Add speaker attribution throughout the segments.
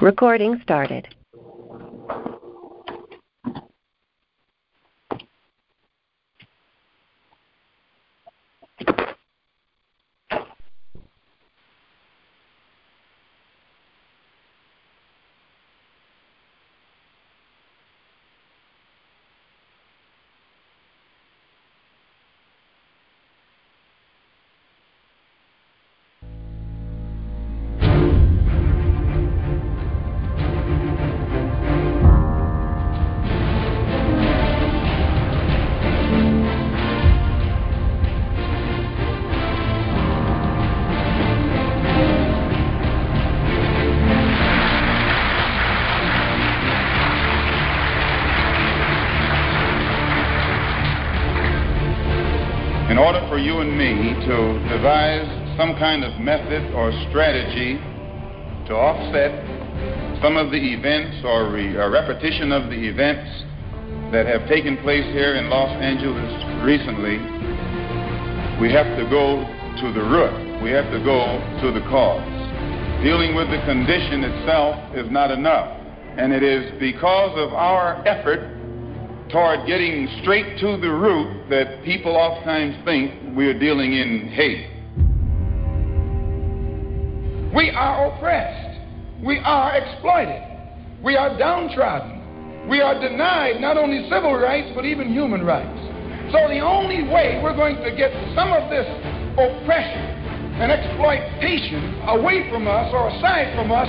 Speaker 1: Recording started.
Speaker 2: Some kind of method or strategy to offset some of the events or re- a repetition of the events that have taken place here in Los Angeles recently, we have to go to the root. We have to go to the cause. Dealing with the condition itself is not enough. And it is because of our effort toward getting straight to the root that people oftentimes think we are dealing in hate.
Speaker 3: We are oppressed. We are exploited. We are downtrodden. We are denied not only civil rights, but even human rights. So the only way we're going to get some of this oppression and exploitation away from us or aside from us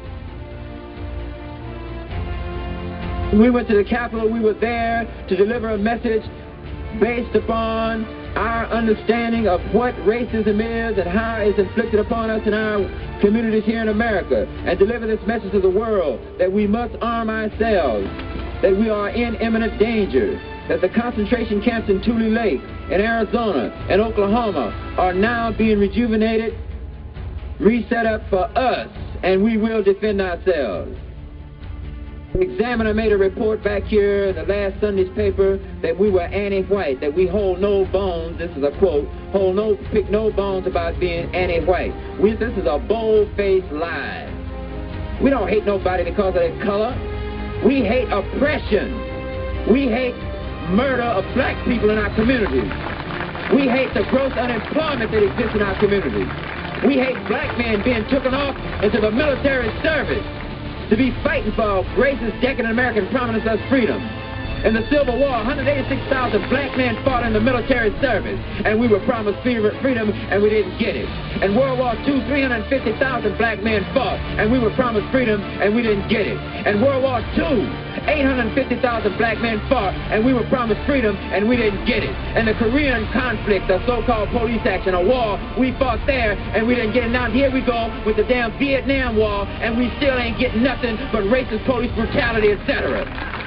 Speaker 4: We went to the Capitol. We were there to deliver a message based upon our understanding of what racism is and how it's inflicted upon us in our communities here in America, and deliver this message to the world that we must arm ourselves, that we are in imminent danger, that the concentration camps in Tule Lake, in Arizona, and Oklahoma are now being rejuvenated, reset up for us, and we will defend ourselves. The examiner made a report back here in the last Sunday's paper that we were anti-white, that we hold no bones, this is a quote, hold no, pick no bones about being anti-white. We, this is a bold-faced lie. We don't hate nobody because of their color. We hate oppression. We hate murder of black people in our communities. We hate the gross unemployment that exists in our communities. We hate black men being taken off into the military service to be fighting for racist, decadent American prominence as freedom. In the Civil War, 186,000 black men fought in the military service, and we were promised freedom, and we didn't get it. In World War II, 350,000 black men fought, and we were promised freedom, and we didn't get it. In World War II, 850,000 black men fought, and we were promised freedom, and we didn't get it. In the Korean conflict, the so-called police action, a war, we fought there, and we didn't get it. Now here we go with the damn Vietnam War, and we still ain't getting nothing but racist police brutality, etc.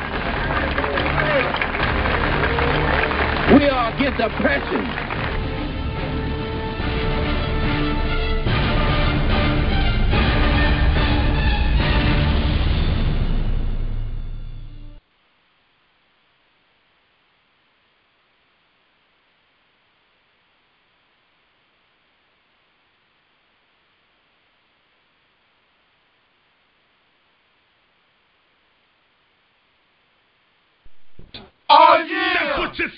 Speaker 4: We are against oppression.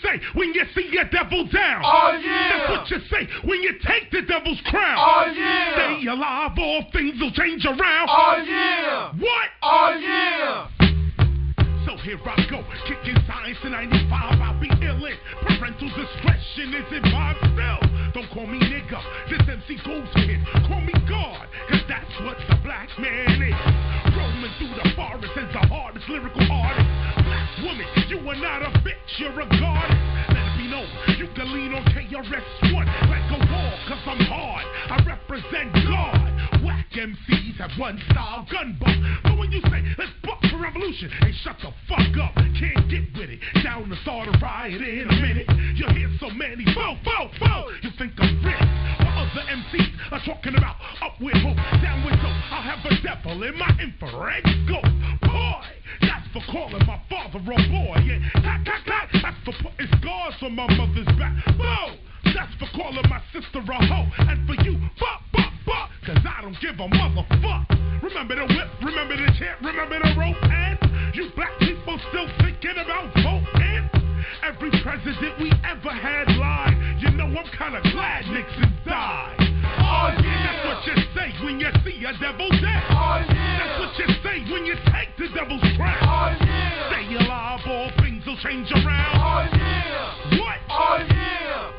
Speaker 5: Say when you see your devil down.
Speaker 6: Oh yeah.
Speaker 5: That's what you say when you take the devil's crown.
Speaker 6: Oh yeah.
Speaker 5: Stay alive, all things will change around.
Speaker 6: Oh yeah.
Speaker 5: What?
Speaker 6: Oh yeah.
Speaker 5: So here I go, kicking science in 95, I'll be illin'. Parental discretion is advised still. Don't call me nigga, this MC goes kid. Call me God, cause that's what the black man is. Roaming through the forest as the hardest lyrical artist. Woman, you are not a bitch, you're a goddess. Let it be known, you can lean on KRS-One like a wall, cause I'm hard. I represent God. MCs have one style gun. But when you say, let's buck for revolution, hey, shut the fuck up. Can't get with it. Down to start a riot in a minute. You hear so many, fo, fo, fo. You think I'm rich. While other MCs are talking about up with hope, down with dope. I'll have a devil in my infrared scope. Boy, that's for calling my father a boy. Yeah, tack, tack, tack. That's for putting scars on my mother's back. Whoa, that's for calling my sister a hoe. And for you, fuck, fuck, fuck. Cause I don't give a motherfuck. Remember the whip, remember the chant, remember the rope, and you black people still thinking about voting? Every president we ever had lied. You know I'm kinda glad Nixon died.
Speaker 6: Oh yeah.
Speaker 5: That's what you say when you see a devil dead.
Speaker 6: Oh yeah.
Speaker 5: That's what you say when you take the devil's crown.
Speaker 6: Oh yeah.
Speaker 5: Stay alive, all things will change around.
Speaker 6: Oh yeah.
Speaker 5: What?
Speaker 6: Oh yeah.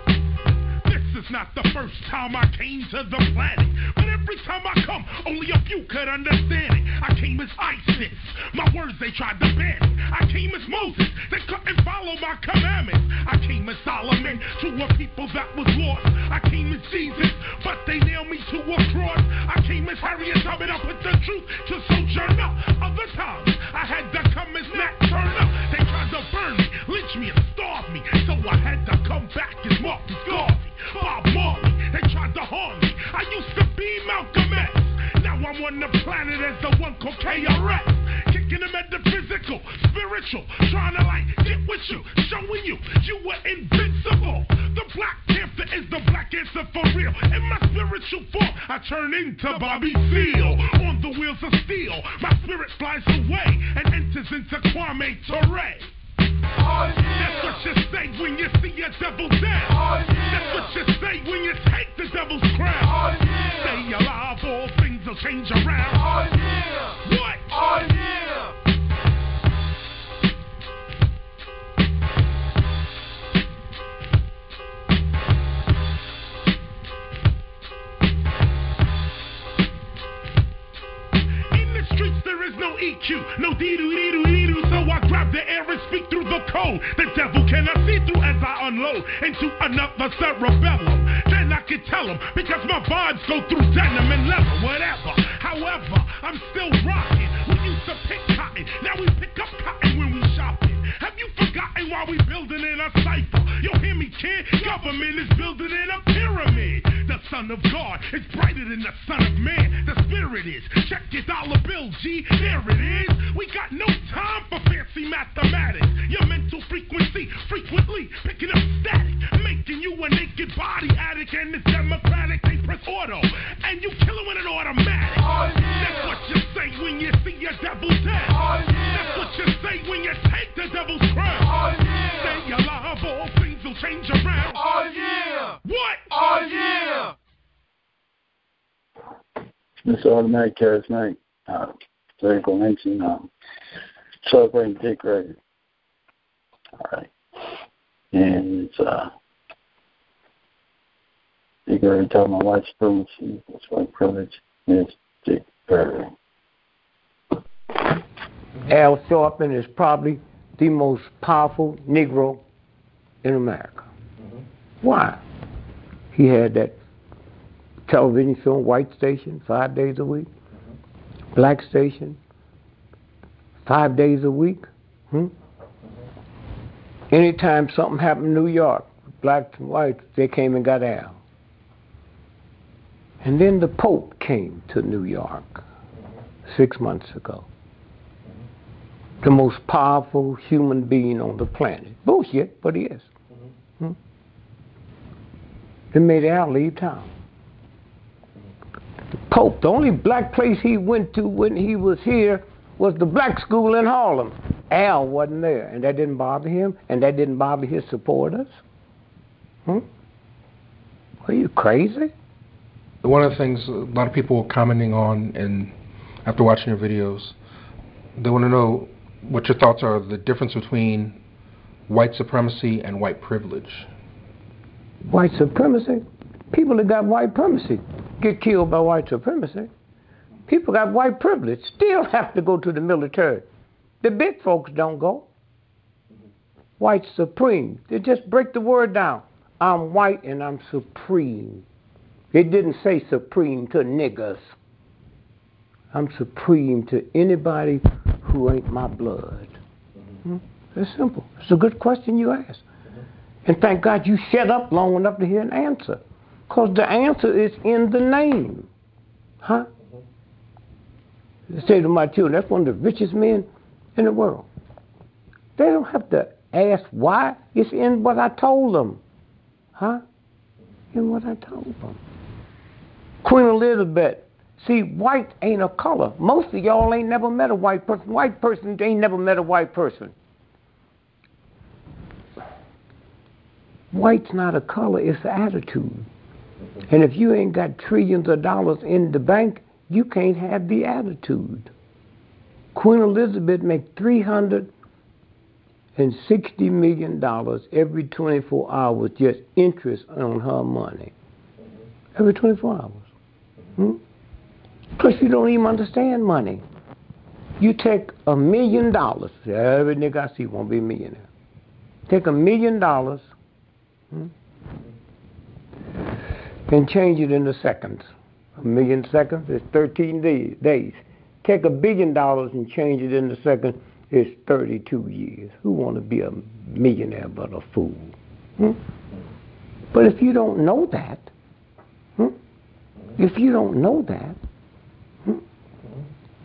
Speaker 5: It's not the first time I came to the planet, but every time I come, only a few could understand it. I came as ISIS, my words they tried to ban. I came as Moses, they couldn't follow my commandments. I came as Solomon to a people that was lost. I came as Jesus, but they nailed me to a cross. I came as Harriet Tubman, I put the truth to Sojourner. Other times, I had to come as Nat Turner. They tried to burn me, lynch me, and starve me, so I had to come back and Martin the scar. Bob Marley, they tried to harm me. I used to be Malcolm X. Now I'm on the planet as the one called KRS. Kicking them at the physical, spiritual, trying to like get with you, showing you you were invincible. The Black Panther is the Black answer for real. In my spiritual form, I turn into Bobby Seale on the wheels of steel. My spirit flies away and enters into Kwame Ture. That's what you say when you see down. That's what you say when you take the devil's crown. Stay alive, things will change around. What? Streets there is no EQ, no dee doo dee doo dee doo. I grab the air and speak through the code. The devil cannot see through as I unload into another cerebellum. Then I can tell him because my vibes go through denim and leather, whatever. However, I'm still rocking. We used to pick cotton, now we pick up cotton why we building in a cipher? You hear me, kid? Government is building in a pyramid. The Son of God is brighter than the Son of Man. The Spirit is. Check your dollar bill, G. There it is. We got no time for fancy mathematics. Your mental frequency frequently picking up static, making you a naked body addict. And it's democratic. They press auto, and you kill it with an automatic. Oh, That's what you say when you see your devil dead. Oh, That's what you say when you take the devil's crown. Oh, Stay alive, all things will change around. What?
Speaker 7: This automatic charismatic uh, lyrical mention, um, celebrating Dick Gregory. All right. And it's, uh, Dick Gregory talking about white supremacy, that's white privilege, is Dick Gregory.
Speaker 8: Al Sharpton is probably the most powerful Negro in America. Mm-hmm. Why? He had that television show, White Station, five days a week. Mm-hmm. Black Station, five days a week. Hmm? Mm-hmm. Anytime something happened in New York, blacks and whites, they came and got Al. And then the Pope came to New York six months ago the most powerful human being on the planet. Bullshit, but he is. Hmm? They made Al leave town. The Pope, the only black place he went to when he was here was the black school in Harlem. Al wasn't there, and that didn't bother him, and that didn't bother his supporters. Hmm? Are you crazy?
Speaker 9: One of the things a lot of people were commenting on, and after watching your videos, they want to know what your thoughts are the difference between white supremacy and white privilege.
Speaker 8: White supremacy? People that got white supremacy get killed by white supremacy. People got white privilege still have to go to the military. The big folks don't go. White supreme. They just break the word down. I'm white and I'm supreme. It didn't say supreme to niggers. I'm supreme to anybody who ain't my blood. Hmm? It's simple. It's a good question you ask. And thank God you shut up long enough to hear an answer. Because the answer is in the name. Huh? I say to my children, that's one of the richest men in the world. They don't have to ask why. It's in what I told them. Huh? In what I told them. Queen Elizabeth. See, white ain't a color. Most of y'all ain't never met a white person. White person ain't never met a white person. White's not a color, it's an attitude. And if you ain't got trillions of dollars in the bank, you can't have the attitude. Queen Elizabeth and sixty million dollars every twenty four hours just interest on her money. Every twenty four hours. Hmm? Plus you don't even understand money. You take a million dollars, every nigga I see won't be a millionaire. Take a million dollars hmm, and change it into seconds. A million seconds is 13 days. Take a billion dollars and change it into seconds is 32 years. Who want to be a millionaire but a fool? Hmm? But if you don't know that, hmm, if you don't know that,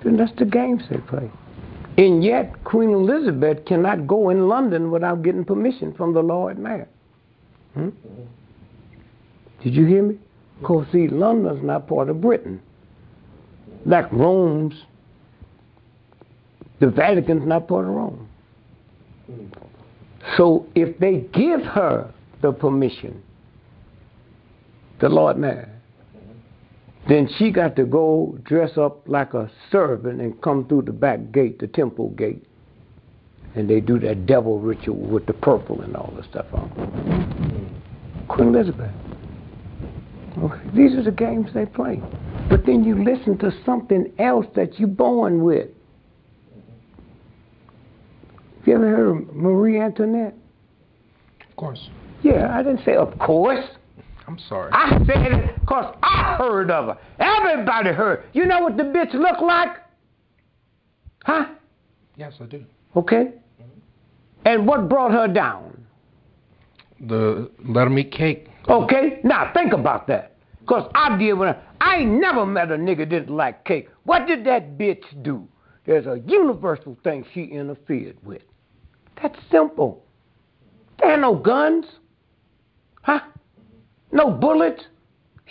Speaker 8: then that's the games they play. And yet, Queen Elizabeth cannot go in London without getting permission from the Lord Mayor. Hmm? Did you hear me? Because, see, London's not part of Britain. Like Rome's, the Vatican's not part of Rome. So if they give her the permission, the Lord Mayor, then she got to go dress up like a servant and come through the back gate, the temple gate. And they do that devil ritual with the purple and all the stuff on. Queen Elizabeth. Okay. These are the games they play. But then you listen to something else that you're born with. Have you ever heard of Marie Antoinette?
Speaker 9: Of course.
Speaker 8: Yeah, I didn't say of course.
Speaker 9: I'm sorry.
Speaker 8: I said it because I heard of her. Everybody heard. You know what the bitch looked like? Huh?
Speaker 9: Yes, I do.
Speaker 8: Okay. Mm-hmm. And what brought her down?
Speaker 9: The let 'em eat cake.
Speaker 8: Okay. Now think about that. Because I did when her. I ain't never met a nigga that didn't like cake. What did that bitch do? There's a universal thing she interfered with. That's simple. There are no guns. Huh? No bullets.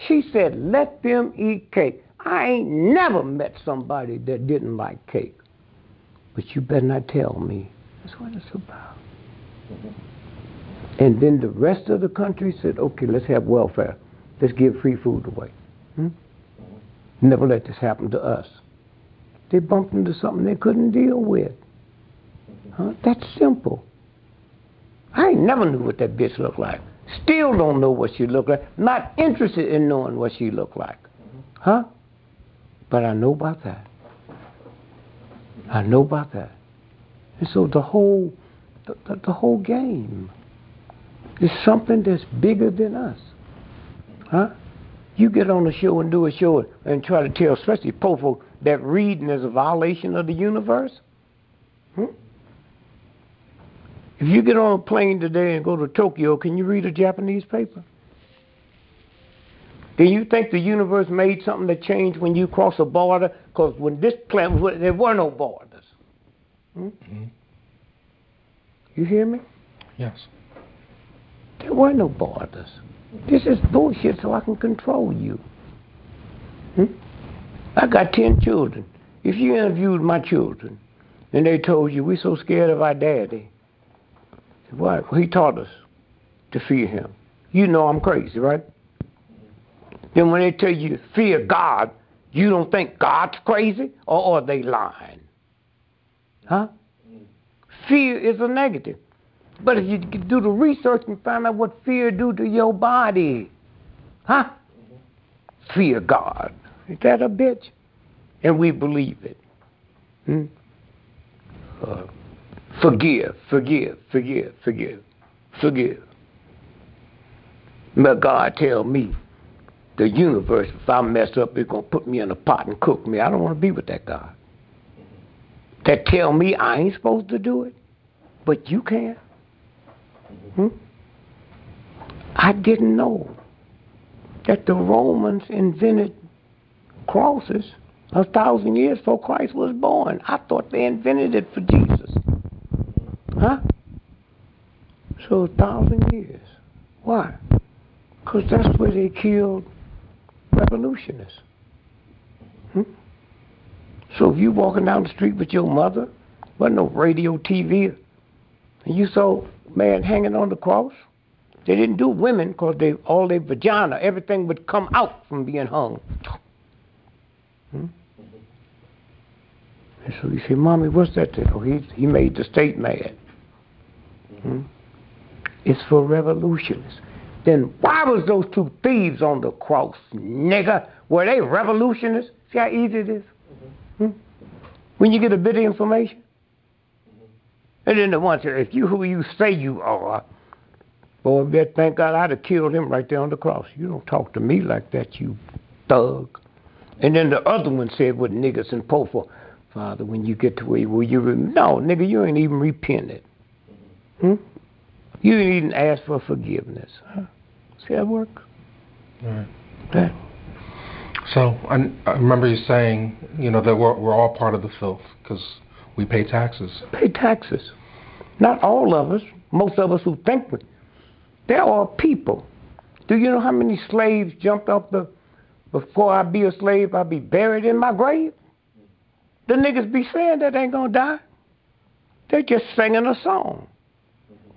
Speaker 8: She said, let them eat cake. I ain't never met somebody that didn't like cake. But you better not tell me. That's what it's about. And then the rest of the country said, okay, let's have welfare. Let's give free food away. Hmm? Never let this happen to us. They bumped into something they couldn't deal with. Huh? That's simple. I ain't never knew what that bitch looked like. Still don't know what she looked like. Not interested in knowing what she looked like. Huh? But I know about that. I know about that. And so the whole the, the, the whole game is something that's bigger than us. Huh? You get on a show and do a show and try to tell, especially poor folk, that reading is a violation of the universe. Hmm? If you get on a plane today and go to Tokyo, can you read a Japanese paper? Do you think the universe made something that changed when you cross a border? Because when this planet, there were no borders. Hmm?
Speaker 9: Mm-hmm.
Speaker 8: You hear me?
Speaker 9: Yes.
Speaker 8: There were no borders. This is bullshit so I can control you. Hmm? I got 10 children. If you interviewed my children and they told you, we're so scared of our daddy, Well, he taught us to fear him. You know I'm crazy, right? Then when they tell you fear God, you don't think God's crazy or are they lying? Huh? Fear is a negative. But if you do the research and find out what fear do to your body, huh? Fear God. Is that a bitch? And we believe it. Hmm? Uh, forgive, forgive, forgive, forgive, forgive. But God tell me, the universe, if I mess up, it's going to put me in a pot and cook me. I don't want to be with that God. That tell me I ain't supposed to do it, but you can. Hmm? I didn't know that the Romans invented crosses a thousand years before Christ was born. I thought they invented it for Jesus. Huh? So a thousand years. Why? Because that's where they killed revolutionists. Hmm? So if you walking down the street with your mother, wasn't no radio, TV, and you saw man hanging on the cross, they didn't do women because they all their vagina, everything would come out from being hung. Hmm? And so you say, Mommy, what's that? Oh, he, he made the state mad. Hmm? It's for revolutionists. Then why was those two thieves on the cross, nigga? Were they revolutionists? See how easy it is? Hmm? When you get a bit of information. And then the ones that if you who you say you are, boy, bet thank God I'd have killed him right there on the cross. You don't talk to me like that, you thug. And then the other one said with niggas and for, Father, when you get to where you, will you no, nigga, you ain't even repented. Hmm? You even ask for forgiveness. Huh? See how it works?
Speaker 9: Right.
Speaker 8: That.
Speaker 9: So I, I remember you saying, you know, that we're, we're all part of the filth because We pay taxes.
Speaker 8: Pay taxes. Not all of us. Most of us who think we. There are people. Do you know how many slaves jumped off the? Before I be a slave, I'll be buried in my grave. The niggas be saying that they ain't gonna die. They're just singing a song.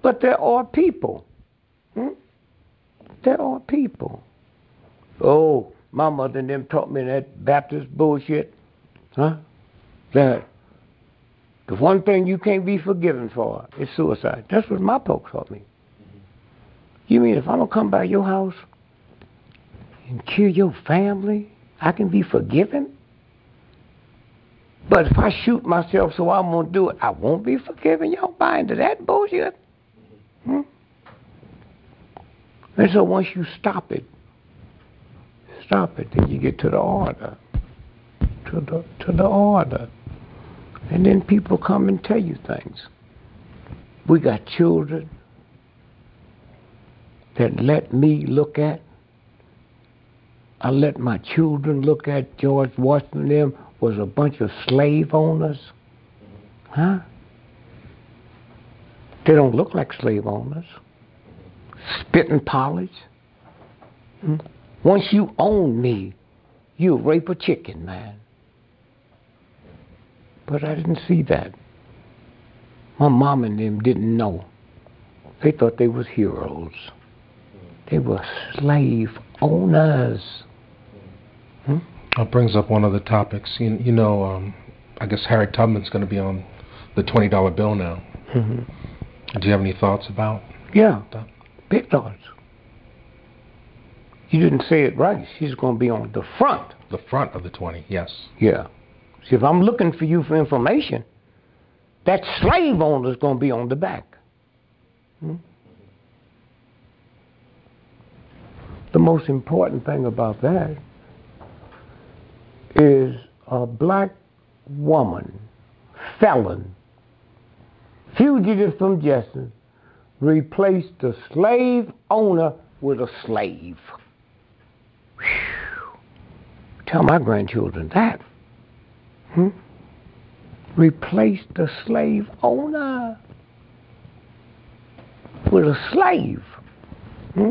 Speaker 8: But there are people. Hmm? There are people. Oh, my mother and them taught me that Baptist bullshit. Huh? That the one thing you can't be forgiven for is suicide. That's what my folks taught me. You mean if I'm gonna come by your house and kill your family, I can be forgiven? But if I shoot myself so I'm gonna do it, I won't be forgiven. Y'all buy into that bullshit? Hmm? And so once you stop it, stop it, then you get to the order. To the to the order. And then people come and tell you things. We got children that let me look at. I let my children look at George Washington them was a bunch of slave owners. Huh? They don't look like slave owners. Spit and polish. Hmm? Once you own me, you rape a chicken, man. But I didn't see that. My mom and them didn't know. They thought they was heroes. They were slave owners. Hmm?
Speaker 9: That brings up one of the topics. You, you know, um, I guess Harriet Tubman's going to be on the twenty dollar bill now.
Speaker 8: Mm-hmm.
Speaker 9: Do you have any thoughts about
Speaker 8: Yeah,
Speaker 9: that?
Speaker 8: big thoughts. You didn't say it right. She's going to be on the front.
Speaker 9: The front of the twenty, yes.
Speaker 8: Yeah. See, if I'm looking for you for information, that slave owner's going to be on the back. Hmm? The most important thing about that is a black woman, felon, fugitive from justice, replaced the slave owner with a slave. Whew. Tell my grandchildren that. Hmm? Replaced the slave owner with a slave. Hmm?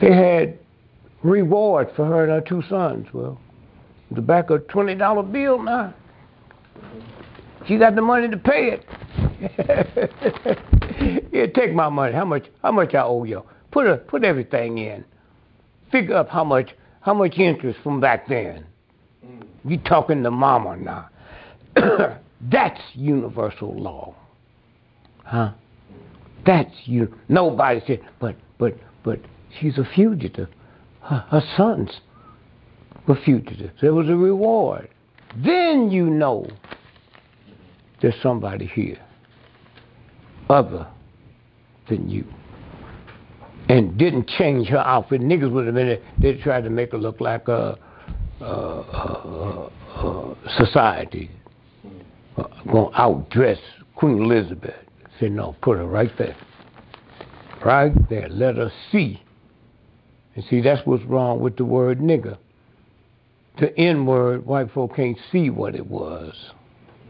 Speaker 8: They had reward for her and her two sons. Well, the back of a twenty dollar bill now. She got the money to pay it. yeah, take my money. How much? How much I owe you? Put a, put everything in. Figure up how much how much interest from back then. Mm. You talking to mama now? That's universal law, huh? That's you. Nobody said, but but but she's a fugitive. Her, her sons were fugitives. There was a reward. Then you know there's somebody here other than you. And didn't change her outfit. Niggas would have been. They tried to make her look like a, uh, uh, uh, society. Uh, to outdress Queen Elizabeth. Said, no, put her right there. Right there. Let her see. And see, that's what's wrong with the word nigger. N word, white folk can't see what it was.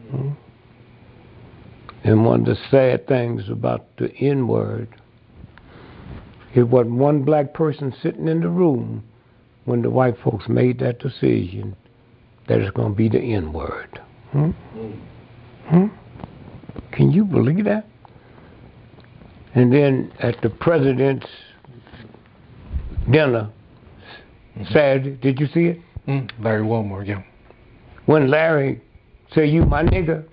Speaker 8: Hmm? And one of the sad things about the N word, it wasn't one black person sitting in the room when the white folks made that decision that it's going to be the N word. Hmm? Hmm? Can you believe that? And then at the president's dinner Saturday, did you see it?
Speaker 9: Mm, Larry Wilmore, yeah.
Speaker 8: When Larry said, "You my nigga,"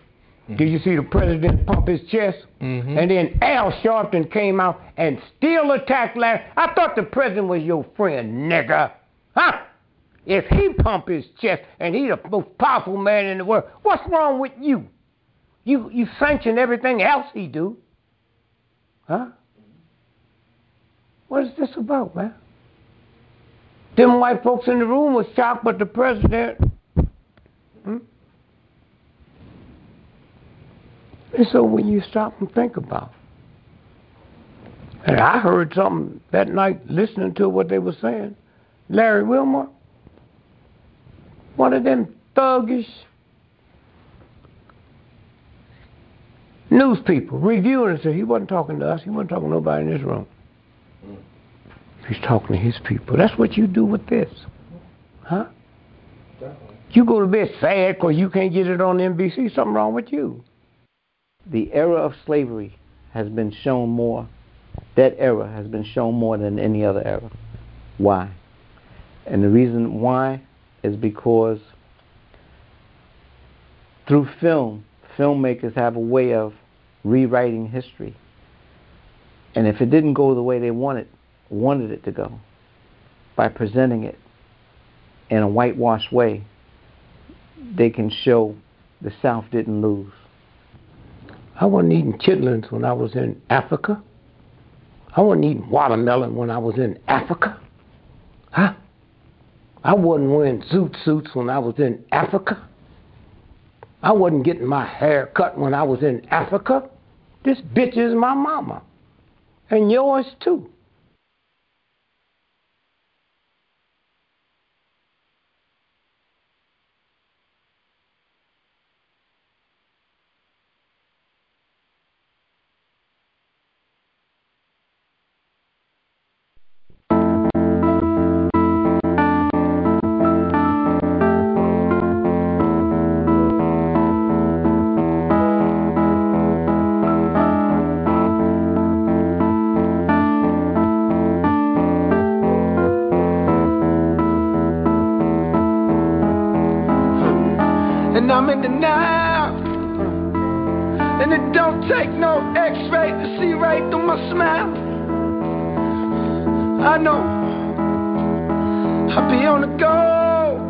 Speaker 8: did you see the president pump his chest?
Speaker 9: Mm-hmm.
Speaker 8: And then Al Sharpton came out and still attacked Larry. I thought the president was your friend, nigga. Huh? If he pump his chest and he the most powerful man in the world, what's wrong with you? You you sanction everything else he do. Huh? What is this about, man? Them white folks in the room was shocked, but the president. Hmm? And so when you stop and think about and I heard something that night listening to what they were saying. Larry Wilmore, one of them thuggish news people reviewing and say he wasn't talking to us, he wasn't talking to nobody in this room. He's talking to his people. That's what you do with this. Huh? You go to bed sad because you can't get it on NBC. Something wrong with you.
Speaker 10: The era of slavery has been shown more, that era has been shown more than any other era. Why? And the reason why is because through film, filmmakers have a way of rewriting history. And if it didn't go the way they wanted, wanted it to go, by presenting it in a whitewashed way, they can show the South didn't lose.
Speaker 8: I wasn't eating chitlins when I was in Africa. I wasn't eating watermelon when I was in Africa. Huh? I wasn't wearing zoot suits when I was in Africa. I wasn't getting my hair cut when I was in Africa. This bitch is my mama. And yours too.
Speaker 11: And it don't take no x-ray to see right through my smile. I know I'll be on the go.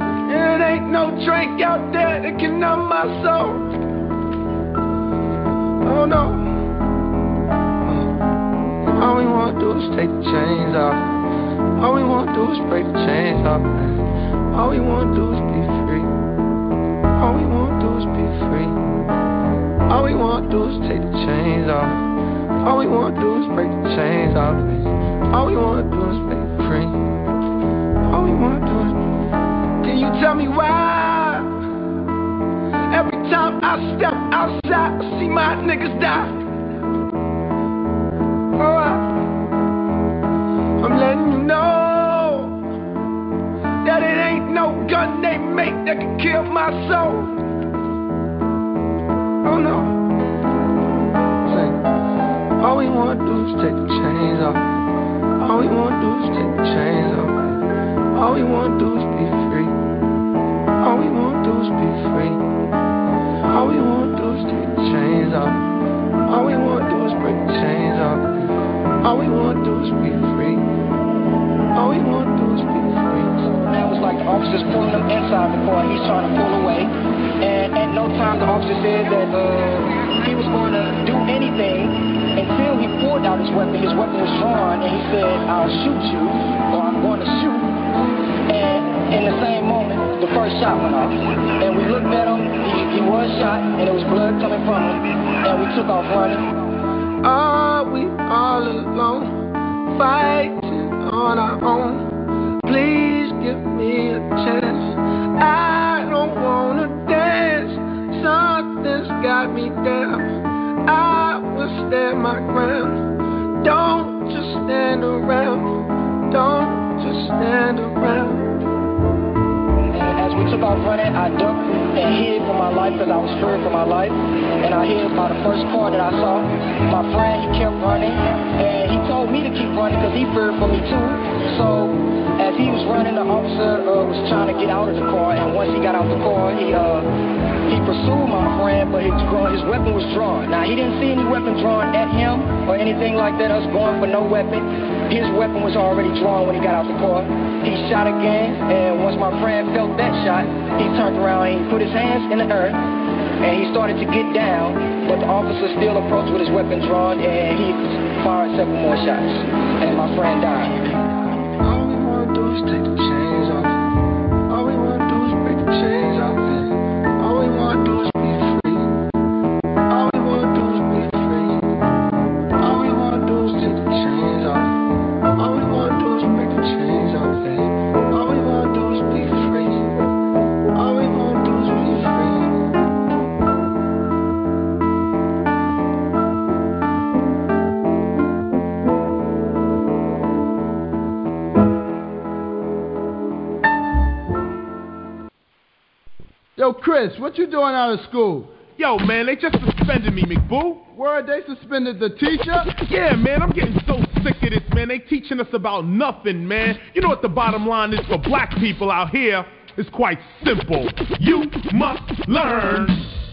Speaker 11: And it ain't no drink out there that can numb my soul. Oh no. All we wanna do is take the chains off. All we wanna do is break the chains off. All we wanna do is free. All we wanna do is take the chains off. All we wanna do is break the chains off. All we wanna do is be free. All we wanna do is. Can you tell me why? Every time I step outside, I see my niggas die. Oh, I'm letting you know that it ain't no gun they make that can kill my soul. No. Say, all we wanna do is take the chains off. All we wanna do is take the chains off. All we wanna do is be free. All we wanna do is be free. All we wanna do is take the chains off. All we wanna do is break the chains off. All we wanna do is be free. All we wanna do is be free.
Speaker 12: That was like officers pulling him inside the car. He's trying to pull away. And at no time the officer said that uh, he was going to do anything until he pulled out his weapon. His weapon was drawn, and he said, I'll shoot you, or I'm going to shoot. And in the same moment, the first shot went off. And we looked at him. He, he was shot, and there was blood coming from him. And we took off running.
Speaker 11: Are we all alone, fighting on our down. I will stand my ground. Don't just stand around. Don't just stand around.
Speaker 12: As we took off running, I ducked and hid for my life because I was fearing for my life. And I hid by the first car that I saw. My friend, he kept running, and he told me to keep running because he feared for me too. So as he was running, the officer uh, was trying to get out of the car, and once he got out the car, he uh, he pursued my friend, but his his weapon was drawn. Now he didn't see any weapon drawn at him or anything like that. Us going for no weapon. His weapon was already drawn when he got out of the car. He shot again, and once my friend felt that shot, he turned around and he put his hands in the earth, and he started to get down. But the officer still approached with his weapon drawn, and he fired several more shots, and my friend died.
Speaker 11: Take the chains off. All we wanna do is break the chains off.
Speaker 13: this? What you doing out of school?
Speaker 5: Yo, man, they just suspended me, McBoo.
Speaker 13: Where they suspended the teacher?
Speaker 5: Yeah, man, I'm getting so sick of this, man. They teaching us about nothing, man. You know what the bottom line is for black people out here? It's quite simple. You must learn.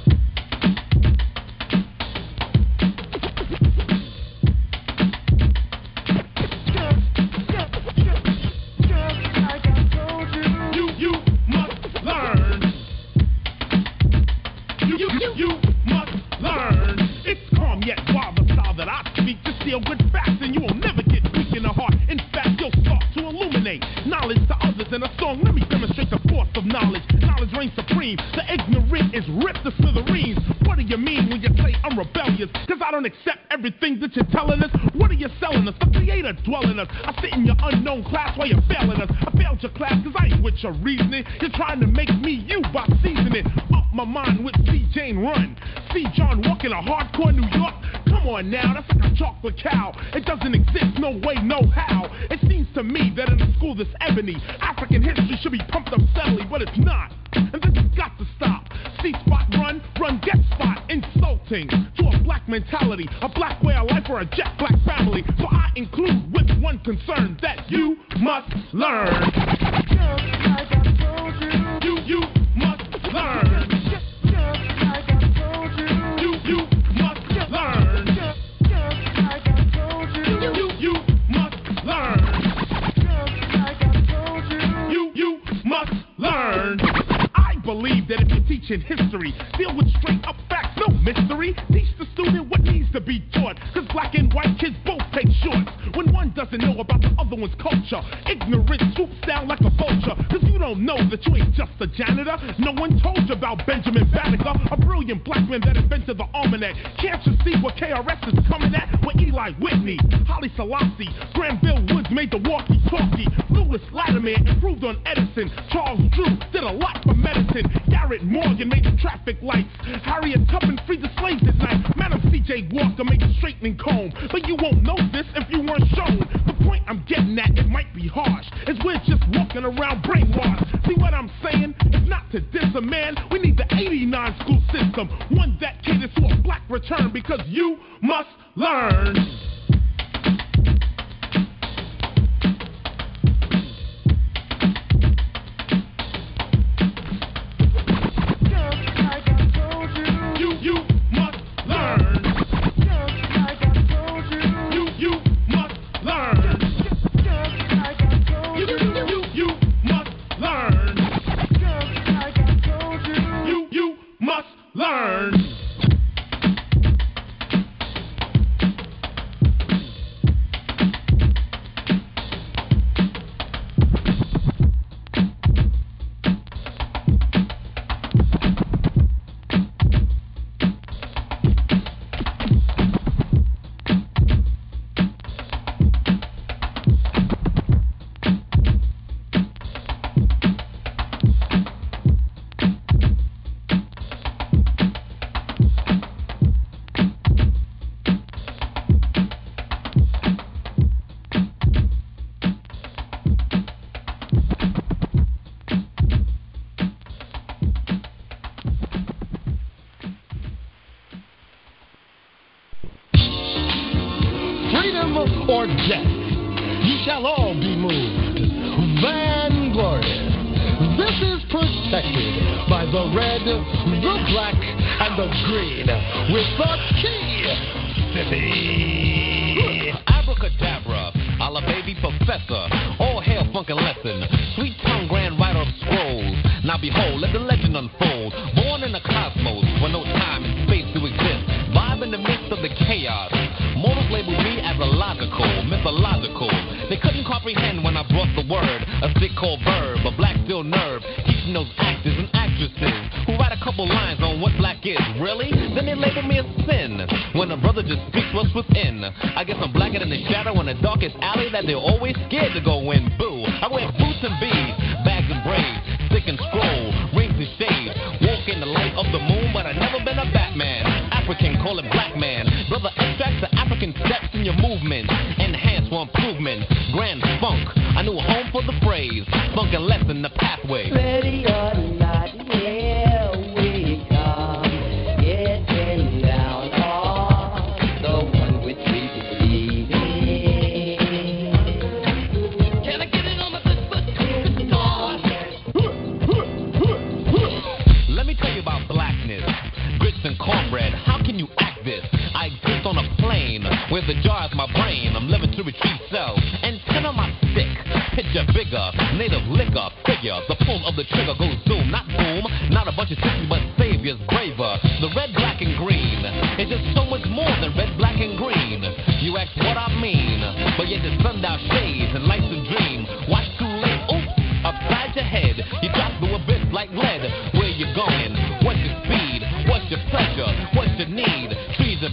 Speaker 5: Latimer improved on Edison. Charles Drew did a lot for medicine. Garrett Morgan made the traffic lights. Harriet Tubman freed the slaves at night. Madam C.J. Walker made the straightening comb. But you won't know this if you weren't shown. The point I'm getting at, it might be harsh, is we're just walking around brainwashed. See what I'm saying? It's not to diss a man. We need the 89 school system, one that caters to a black return because you must learn.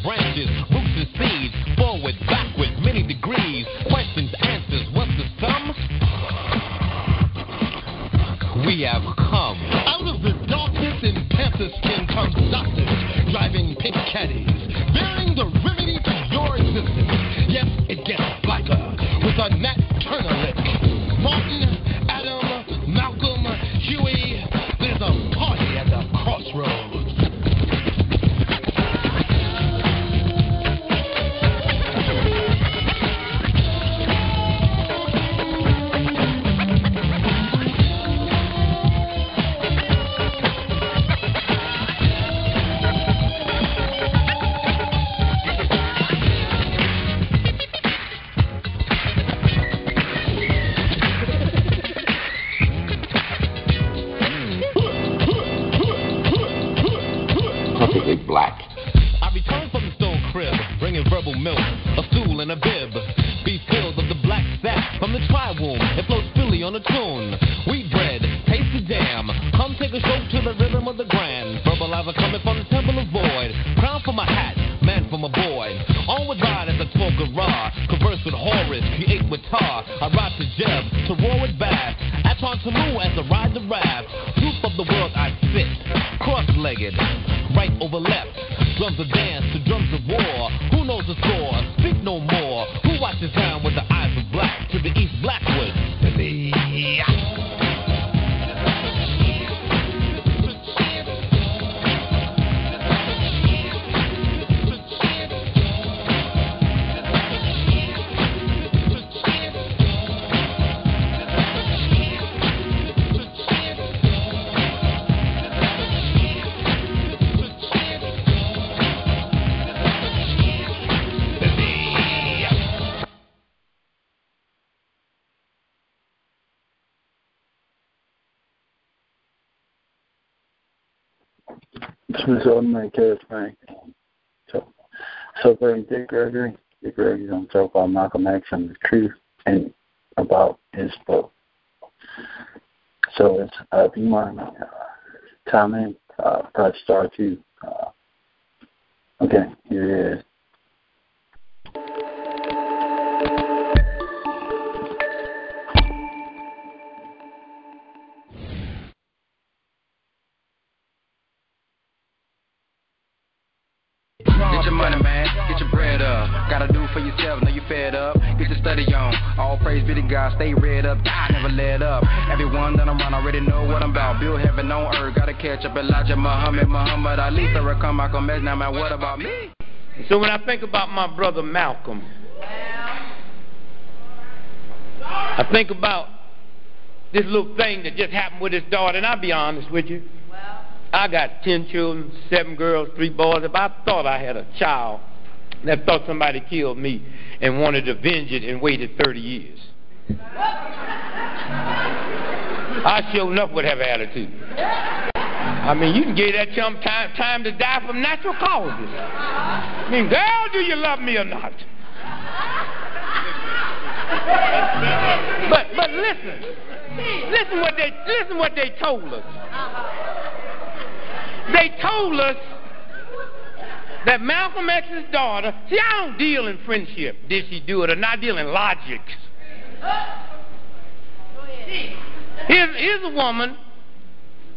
Speaker 14: Trees
Speaker 7: This was Ordinary Case Frank. So, so very Dick Gregory. Dick Gregory's on talk about Malcolm X and the truth and about his book. So it's uh, if you to uh, comment, uh, press star two. Uh, okay, here it is.
Speaker 15: Yourself. Know you fed up. Get your study on. All praise be to God. Stay read up. God never let up. Everyone that I'm around already know what I'm about. Build heaven on earth. Gotta catch up Elijah, Muhammad, Muhammad Ali, Farrakhan, Malcolm X. Now, man, what about me?
Speaker 8: So when I think about my brother Malcolm, I think about this little thing that just happened with his daughter, and I'll be honest with you. I got ten children, seven girls, three boys. If I thought I had a child that thought somebody killed me and wanted to avenge it and waited 30 years, I sure enough would have attitude. I mean, you can give that chump time, time to die from natural causes. I mean, girl, do you love me or not? But but listen, listen what they listen what they told us. They told us that Malcolm X's daughter. See, I don't deal in friendship. Did she do it or not? I deal in logics. Here's, here's a woman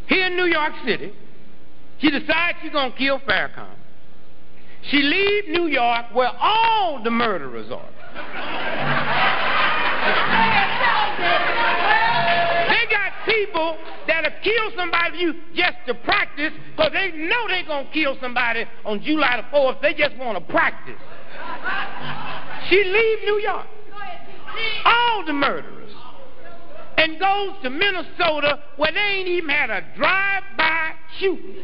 Speaker 8: here in New York City. She decides she's gonna kill Farrakhan. She leaves New York where all the murderers are. They got people that'll kill somebody you just to practice because they know they're going to kill somebody on July the 4th. They just want to practice. She leaves New York, all the murderers, and goes to Minnesota where they ain't even had a drive-by shooting.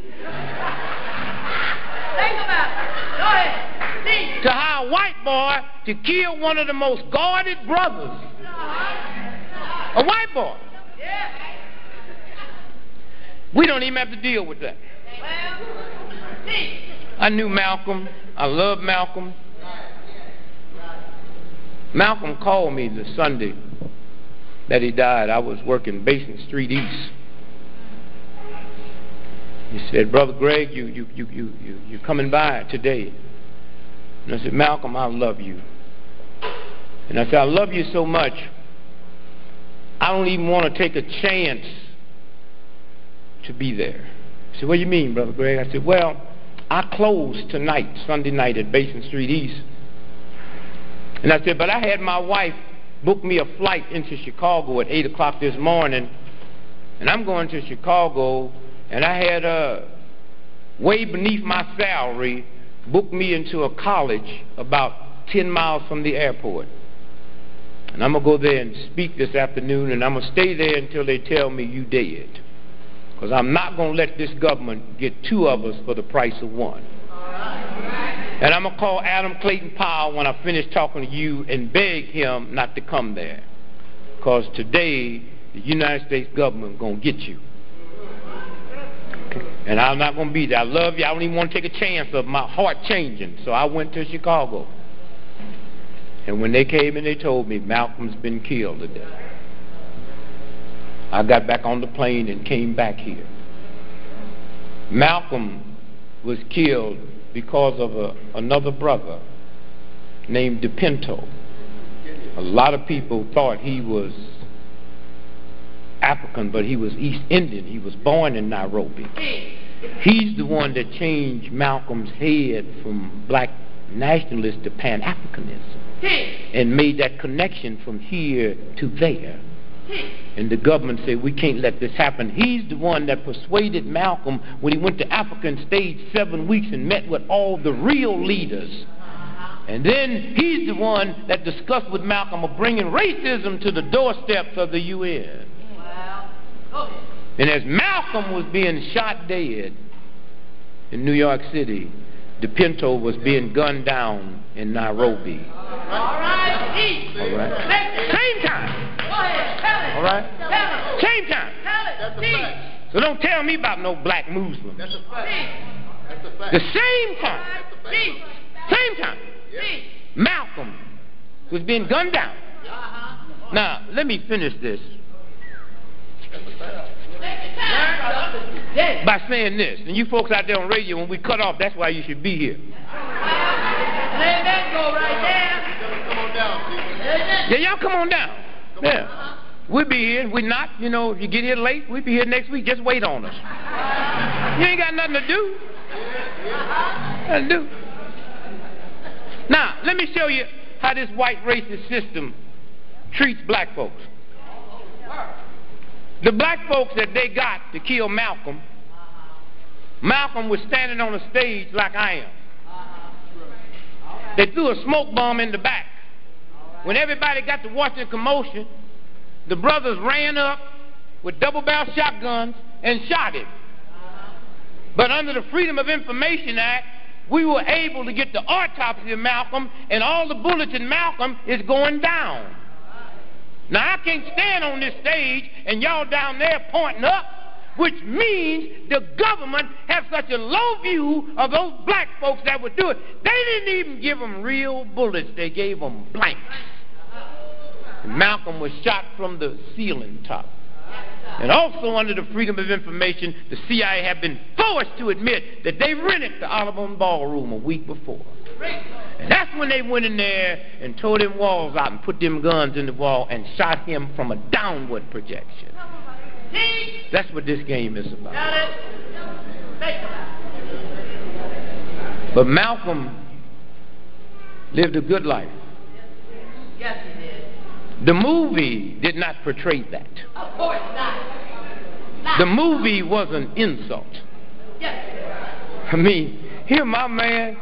Speaker 8: To hire a white boy to kill one of the most guarded brothers. A white boy. We don't even have to deal with that. I knew Malcolm. I loved Malcolm. Malcolm called me the Sunday that he died. I was working Basin Street East. He said, Brother Greg, you, you, you, you, you, you coming by today. And I said, Malcolm, I love you. And I said, I love you so much, I don't even want to take a chance to be there. He said, What do you mean, Brother Greg? I said, Well, I close tonight, Sunday night at Basin Street East. And I said, But I had my wife book me a flight into Chicago at 8 o'clock this morning, and I'm going to Chicago, and I had uh, way beneath my salary booked me into a college about 10 miles from the airport. And I'm going to go there and speak this afternoon, and I'm going to stay there until they tell me you dead. Because I'm not going to let this government get two of us for the price of one. And I'm going to call Adam Clayton Powell when I finish talking to you and beg him not to come there. Because today, the United States government going to get you. And I'm not going to be there. I love you. I don't even want to take a chance of my heart changing. So I went to Chicago. And when they came and they told me Malcolm's been killed today, I got back on the plane and came back here. Malcolm was killed because of a, another brother named DePinto. A lot of people thought he was African, but he was East Indian. He was born in Nairobi. He's the one that changed Malcolm's head from black nationalist to Pan Africanism and made that connection from here to there. And the government said, we can't let this happen. He's the one that persuaded Malcolm when he went to Africa and stayed seven weeks and met with all the real leaders. And then he's the one that discussed with Malcolm of bringing racism to the doorsteps of the UN. And as Malcolm was being shot dead in New York City, DePinto was being gunned down in Nairobi. All right. All right. Same time. All right? Same time. So don't tell me about no black Muslims. That's a fact. That's a fact. The same time. Same time. Malcolm was being gunned down. Now, let me finish this by saying this. And you folks out there on radio, when we cut off, that's why you should be here.
Speaker 6: Let that go right there.
Speaker 8: Come on down, Yeah, y'all come on down. Yeah. We'll be here. We're not, you know, if you get here late, we'll be here next week. Just wait on us. You ain't got nothing to do. Uh-huh. Nothing to do. Now, let me show you how this white racist system treats black folks. The black folks that they got to kill Malcolm, Malcolm was standing on a stage like I am. They threw a smoke bomb in the back. When everybody got to watching the commotion, the brothers ran up with double barrel shotguns and shot him. But under the Freedom of Information Act, we were able to get the autopsy of Malcolm, and all the bullets in Malcolm is going down. Now, I can't stand on this stage and y'all down there pointing up, which means the government has such a low view of those black folks that would do it. They didn't even give them real bullets, they gave them blanks. Malcolm was shot from the ceiling top. And also under the Freedom of Information, the CIA had been forced to admit that they rented the Audubon Ballroom a week before. And that's when they went in there and tore them walls out and put them guns in the wall and shot him from a downward projection. That's what this game is about. But Malcolm lived a good life.
Speaker 6: Yes, he did.
Speaker 8: The movie did not portray that.
Speaker 6: Of course not.
Speaker 8: The movie was an insult.
Speaker 6: Yes.
Speaker 8: I mean, here my man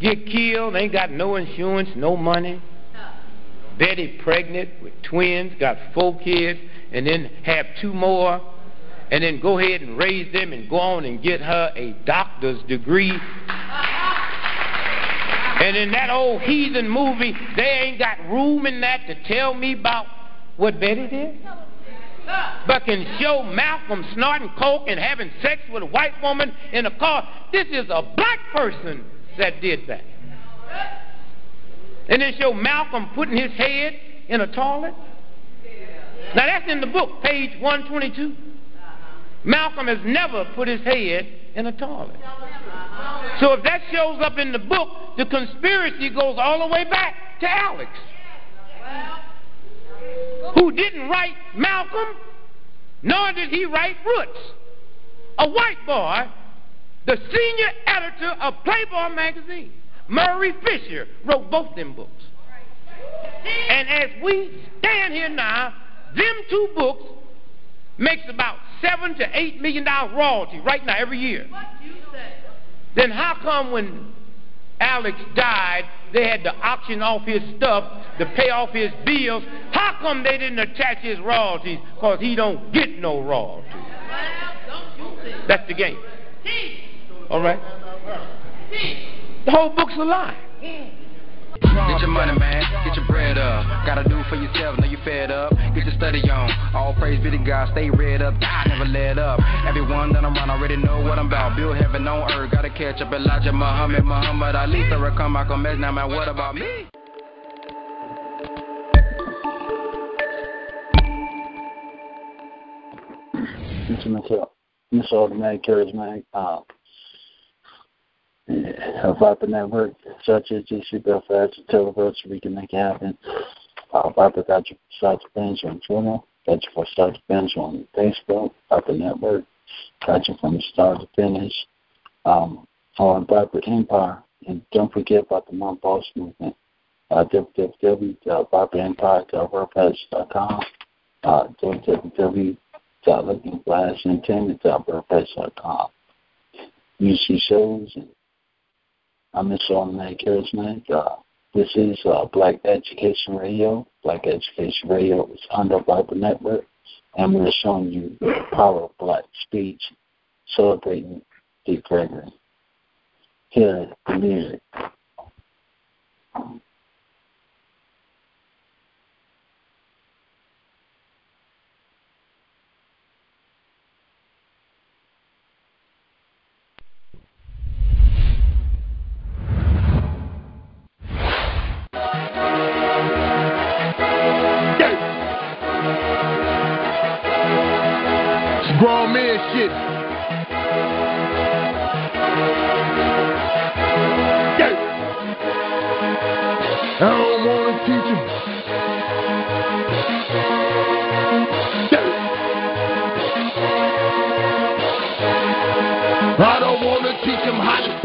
Speaker 8: get killed, ain't got no insurance, no money. Betty pregnant with twins, got four kids, and then have two more. and then go ahead and raise them and go on and get her a doctor's degree. And in that old heathen movie, they ain't got room in that to tell me about what Betty did. But can show Malcolm snorting coke and having sex with a white woman in a car. This is a black person that did that. And then show Malcolm putting his head in a toilet. Now that's in the book, page 122. Malcolm has never put his head in a toilet. So if that shows up in the book, the conspiracy goes all the way back to Alex, who didn't write Malcolm, nor did he write Roots. A white boy, the senior editor of Playboy magazine, Murray Fisher, wrote both them books. And as we stand here now, them two books makes about seven to eight million dollar royalty right now every year. Then how come when Alex died, they had to auction off his stuff to pay off his bills? How come they didn't attach his royalties? Because he don't get no royalties. That's the game. All right? The whole book's a lie.
Speaker 15: Get your money, man. Get your bread up. Gotta do for yourself. Know you fed up. Get your study on. All praise be to God. Stay read up. God never let up. Everyone that I'm around already know what I'm about. Build heaven on earth. Gotta catch up Elijah Muhammad, Muhammad Ali, Farrakhan, Malcolm X. Now, man, what about me?
Speaker 7: Mr. Mr. Mr. Automatic Charismatic, uh, uh, Viper Network, such as GC Belfast, Televerse, so we can make it happen. Uh, Viper got you for Start Bench on Twitter, got you for Start Bench on Facebook, Viper Network, got you from start to finish, um, on Viper Empire, and don't forget about the Mount Boss movement, uh, www.viperempire.wordpress.com, uh, www.lookingglassentertainment.wordpress.com. UC shows and I'm. Automatic Charismatic. Uh, this is uh, Black Education Radio. Black Education Radio is under Viper Network, and we're showing you the power of black speech, celebrating Dick Gregory. Hear the music.
Speaker 16: Him how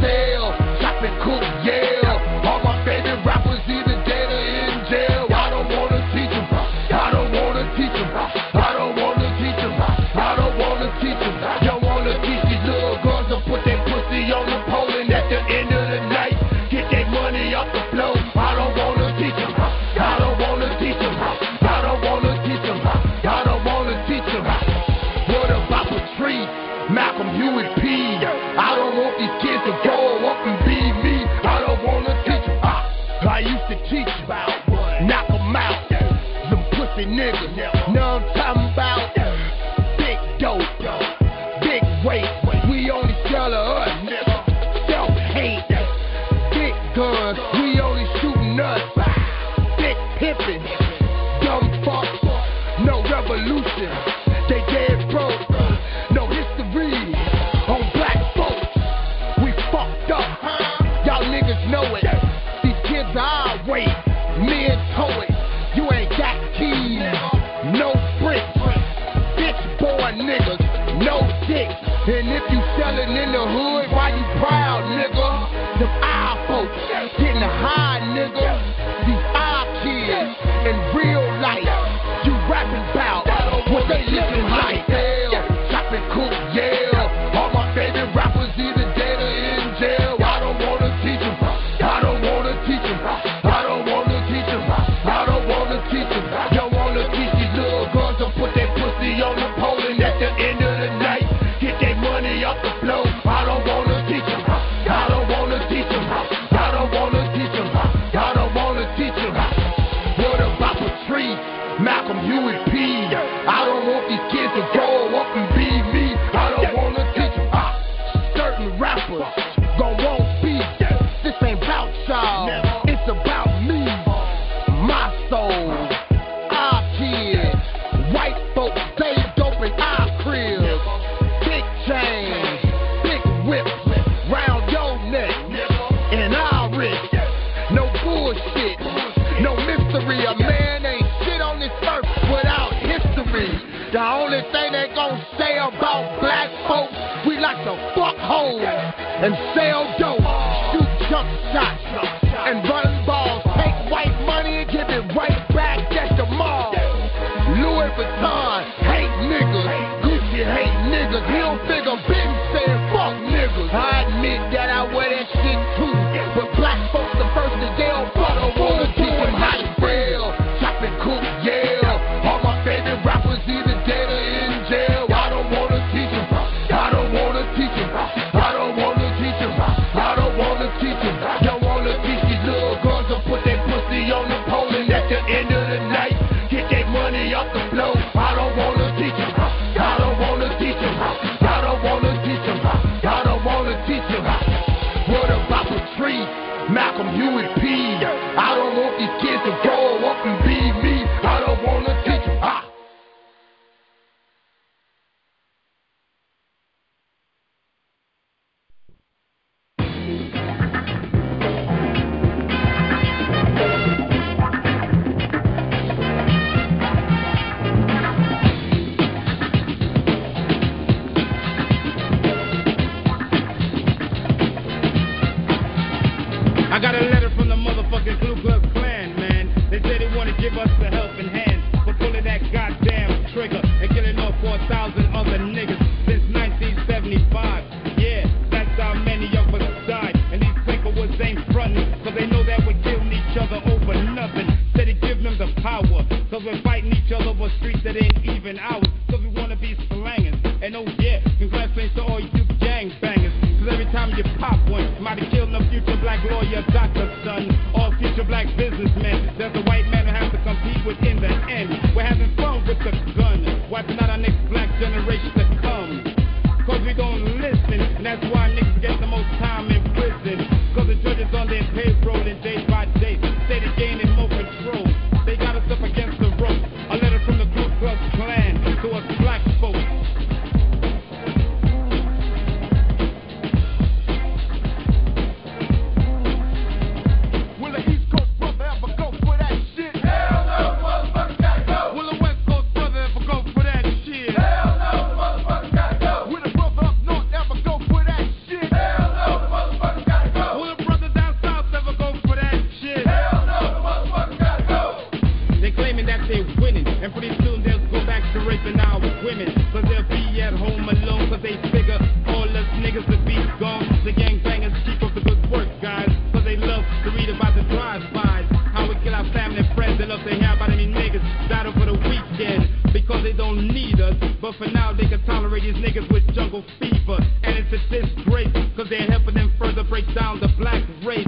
Speaker 17: But
Speaker 18: for now, they can tolerate these niggas with jungle fever. And it's a disgrace, cause they're helping them further break down the black race.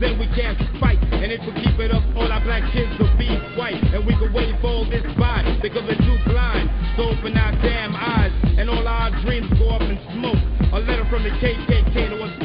Speaker 18: Then we can fight, and if we keep it up, all our black kids will be white. And we can wave all this by, because we're too blind. So open our damn eyes, and all our dreams go up in smoke. A letter from the KKK to us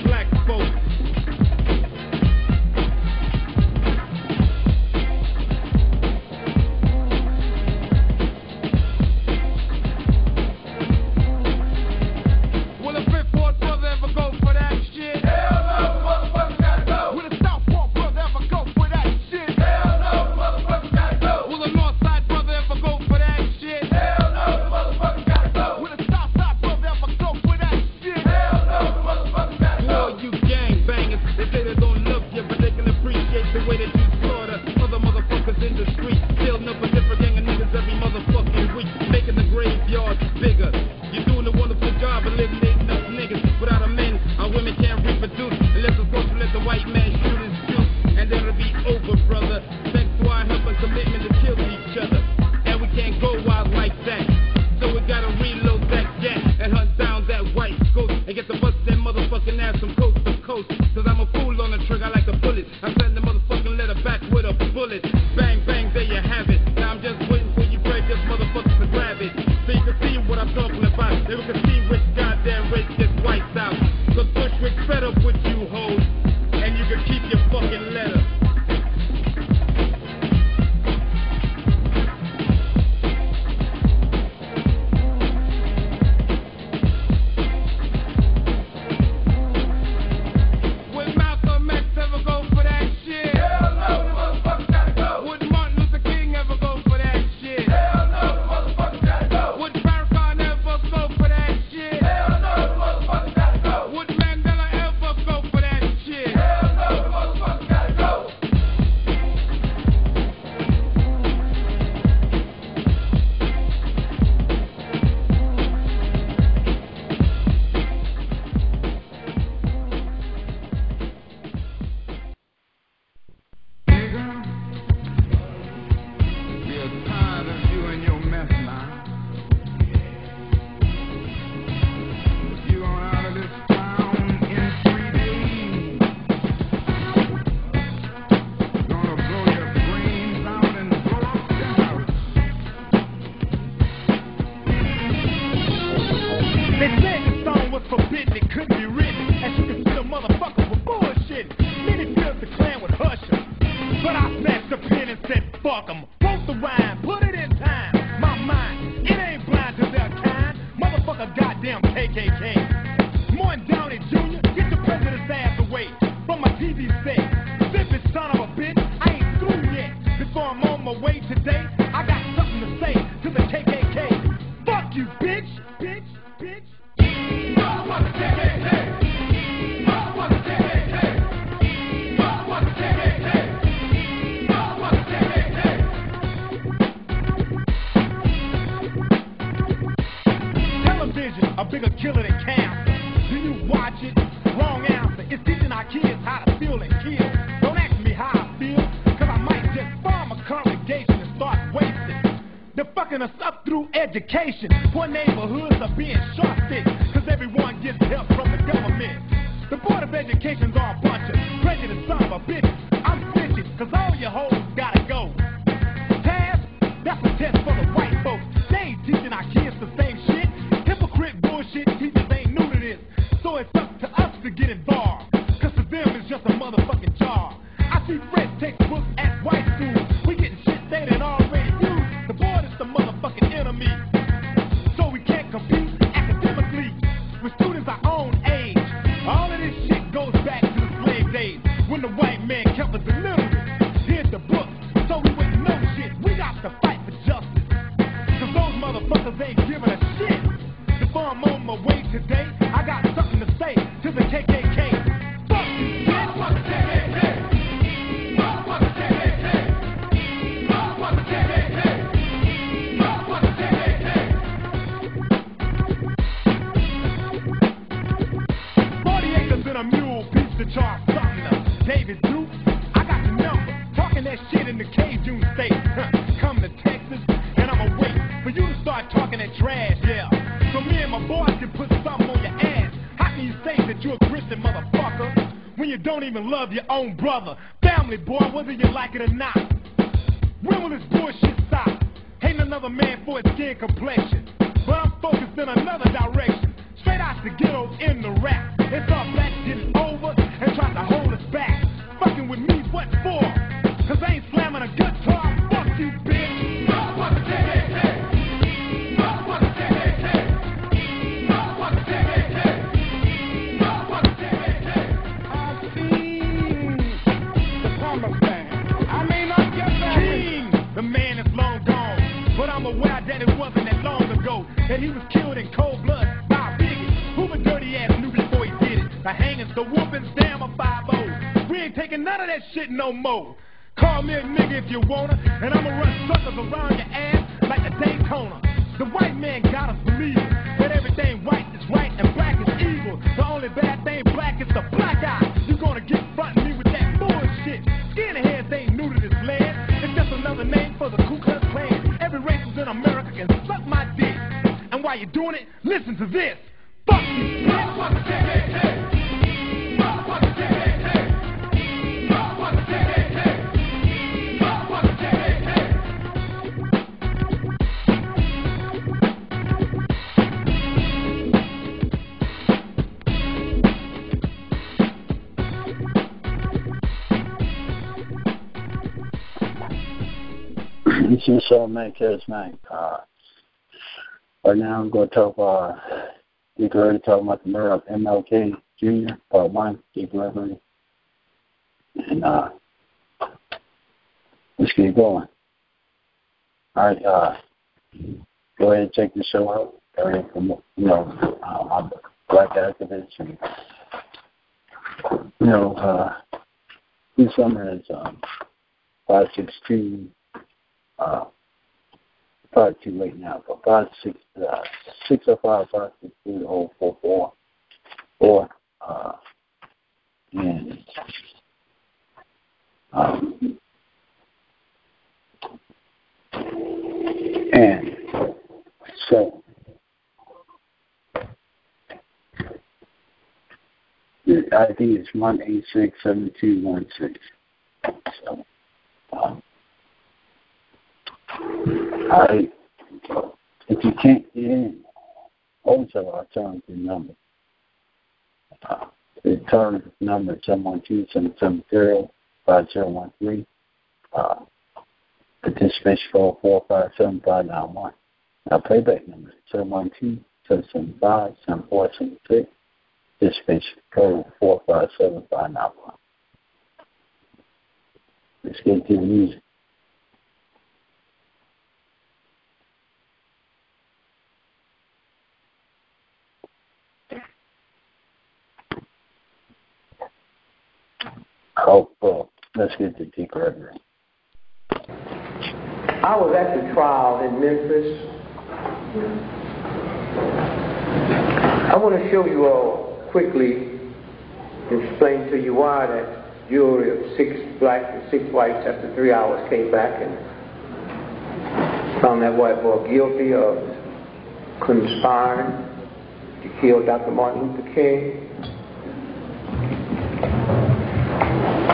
Speaker 5: Sucking us up through education. Poor neighborhoods are being short cause everyone gets help from the government. The Board of Education's all a bunch of prejudiced son of a bitch. I'm snitching, cause all your hoes gotta go. Pass, that's a test even love your own brother. Family, boy, whether you like it or not. shall make his name.
Speaker 7: Uh, right now, I'm going to talk about, uh, Dick Gregory talking about the murder of MLK Jr., part uh, one, Dick Gregory. And uh, let's keep going. All right, uh, go ahead and check the show out. Area you know, uh, I'm black activist, and, you know, uh, this summer is um, 516. Uh, start you right now. for five six uh, six oh five five six three oh four four four uh, and um, and so I think it's one eight six seven two one six. So. Um, Hi. If you can't get in, always have alternative number. Uh, the alternative number is 712-770-5013. Uh, participation call 457-591. Our playback number is 712 775 Participation code four five seven five nine one. Let's get to the music. Well, let's get to T.
Speaker 8: I was at the trial in Memphis. I want to show you all quickly, explain to you why that jury of six black and six whites after three hours came back and found that white boy guilty of conspiring to kill Dr. Martin Luther King.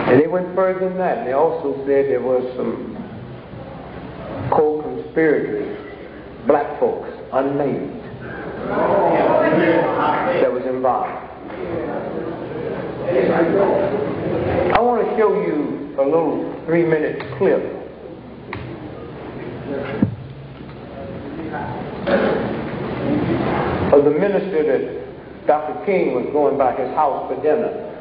Speaker 8: And they went further than that. They also said there was some co-conspirators, black folks, unnamed, that was involved. I want to show you a little three-minute clip of the minister that Dr. King was going by his house for dinner.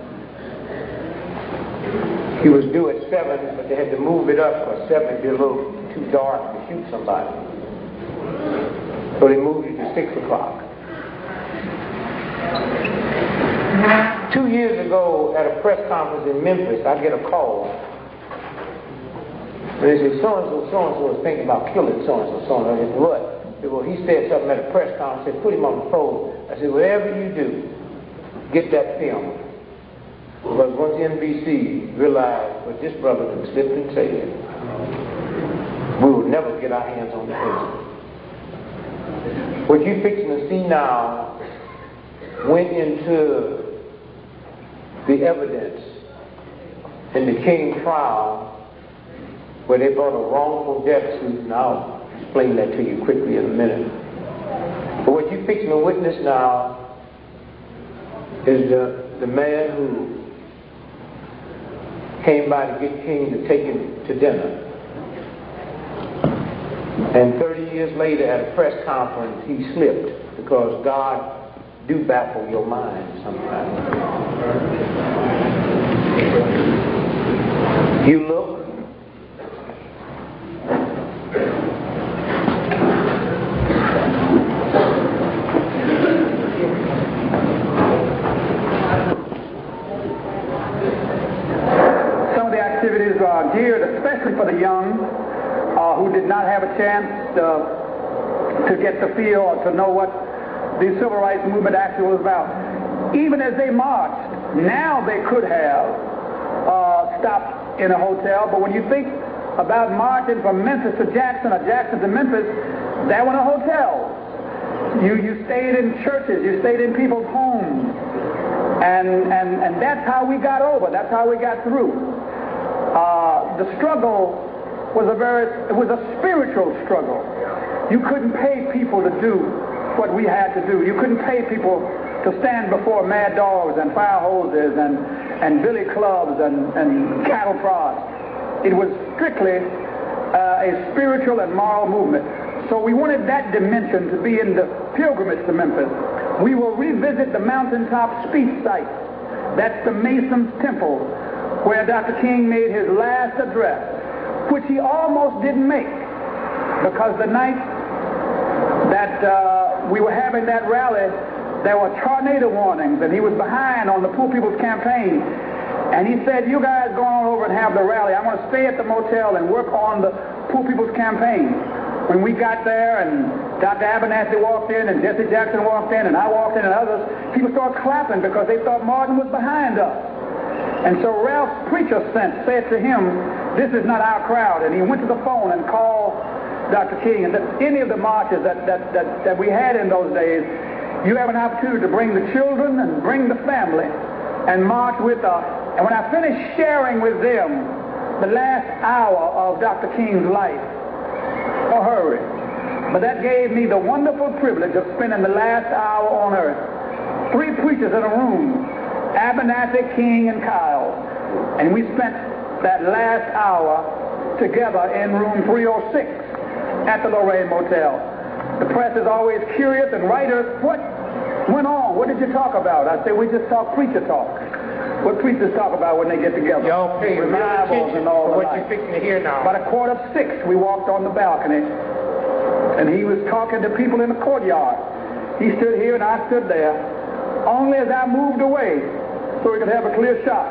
Speaker 8: He was due at 7, but they had to move it up because 7 would be a little too dark to shoot somebody. So they moved it to 6 o'clock. Two years ago at a press conference in Memphis, I get a call. And they said, so-and-so, so-and-so is thinking about killing so-and-so, so-and-so. I said, what? Said, well, he said something at a press conference. I said, put him on the phone. I said, whatever you do, get that film. Because once NBC realized what this brother had slipped and said, we will never get our hands on the film. What you're fixing to see now went into the evidence in the King trial where they brought a wrongful death suit, and I'll explain that to you quickly in a minute. But what you're fixing to witness now is the, the man who came by to get King to take him to dinner. And 30 years later at a press conference, he slipped because God do baffle your mind sometimes. You look
Speaker 19: Some of the activities are geared especially for the young uh, who did not have a chance to get the feel or to know what the civil rights movement actually was about. Even as they marched, now they could have uh, stopped in a hotel, but when you think about marching from Memphis to Jackson or Jackson to Memphis, there were no hotels. You, you stayed in churches, you stayed in people's homes. And, and, and that's how we got over, that's how we got through. Uh, the struggle was a very, it was a spiritual struggle. You couldn't pay people to do what we had to do. You couldn't pay people to stand before mad dogs and fire hoses and, and billy clubs and, and cattle prods. It was strictly uh, a spiritual and moral movement. So we wanted that dimension to be in the pilgrimage to Memphis. We will revisit the mountaintop speech site. That's the Mason's Temple, where Dr. King made his last address, which he almost didn't make because the night that uh, we were having that rally, there were tornado warnings, and he was behind on the Poor People's Campaign. And he said, You guys go on over and have the rally. I'm going to stay at the motel and work on the Poor People's Campaign. When we got there and Dr. Abernathy walked in and Jesse Jackson walked in and I walked in and others, people started clapping because they thought Martin was behind us. And so Ralph Preacher sent, said to him, This is not our crowd. And he went to the phone and called Dr. King and said, Any of the marches that, that, that, that we had in those days, you have an opportunity to bring the children and bring the family and march with us. And when I finished sharing with them the last hour of Dr. King's life, a hurry. But that gave me the wonderful privilege of spending the last hour on earth. Three preachers in a room, Abernathy, King, and Kyles. And we spent that last hour together in room 306 at the Lorraine Motel. The press is always curious, and writers, what went on? What did you talk about? I say, we just talk preacher talk. What preachers talk about when they get together?
Speaker 8: Y'all pay real
Speaker 19: Revivals
Speaker 8: attention
Speaker 19: and all the
Speaker 8: what you're fixing to hear now.
Speaker 19: About a quarter of six, we walked on the balcony, and he was talking to people in the courtyard. He stood here and I stood there. Only as I moved away, so we could have a clear shot,